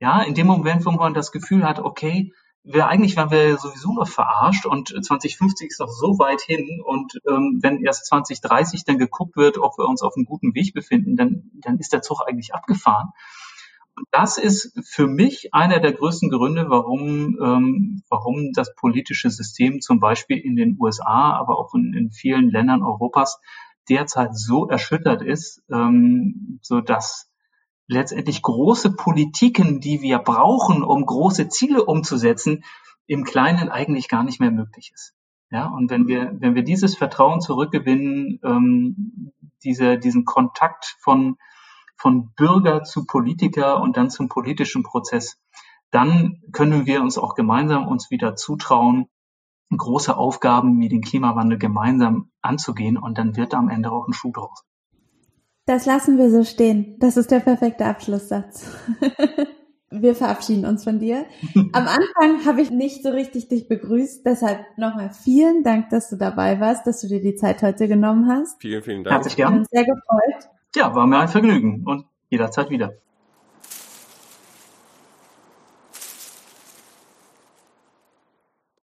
Ja, in dem Moment, wo man das Gefühl hat, okay, wir eigentlich waren wir sowieso nur verarscht und 2050 ist noch so weit hin und ähm, wenn erst 2030 dann geguckt wird, ob wir uns auf einem guten Weg befinden, dann, dann ist der Zug eigentlich abgefahren. Und das ist für mich einer der größten Gründe, warum, ähm, warum das politische System zum Beispiel in den USA, aber auch in, in vielen Ländern Europas derzeit so erschüttert ist, ähm, so dass letztendlich große Politiken, die wir brauchen, um große Ziele umzusetzen, im Kleinen eigentlich gar nicht mehr möglich ist. Ja, und wenn wir, wenn wir dieses Vertrauen zurückgewinnen, ähm, diese, diesen Kontakt von, von Bürger zu Politiker und dann zum politischen Prozess, dann können wir uns auch gemeinsam uns wieder zutrauen, große Aufgaben wie den Klimawandel gemeinsam anzugehen und dann wird am Ende auch ein Schuh draus. Das lassen wir so stehen. Das ist der perfekte Abschlusssatz. wir verabschieden uns von dir. Am Anfang habe ich nicht so richtig dich begrüßt, deshalb nochmal vielen Dank, dass du dabei warst, dass du dir die Zeit heute genommen hast. Vielen, vielen Dank. Herzlich gern. Sehr gefreut. Ja, war mir ein Vergnügen und jederzeit wieder.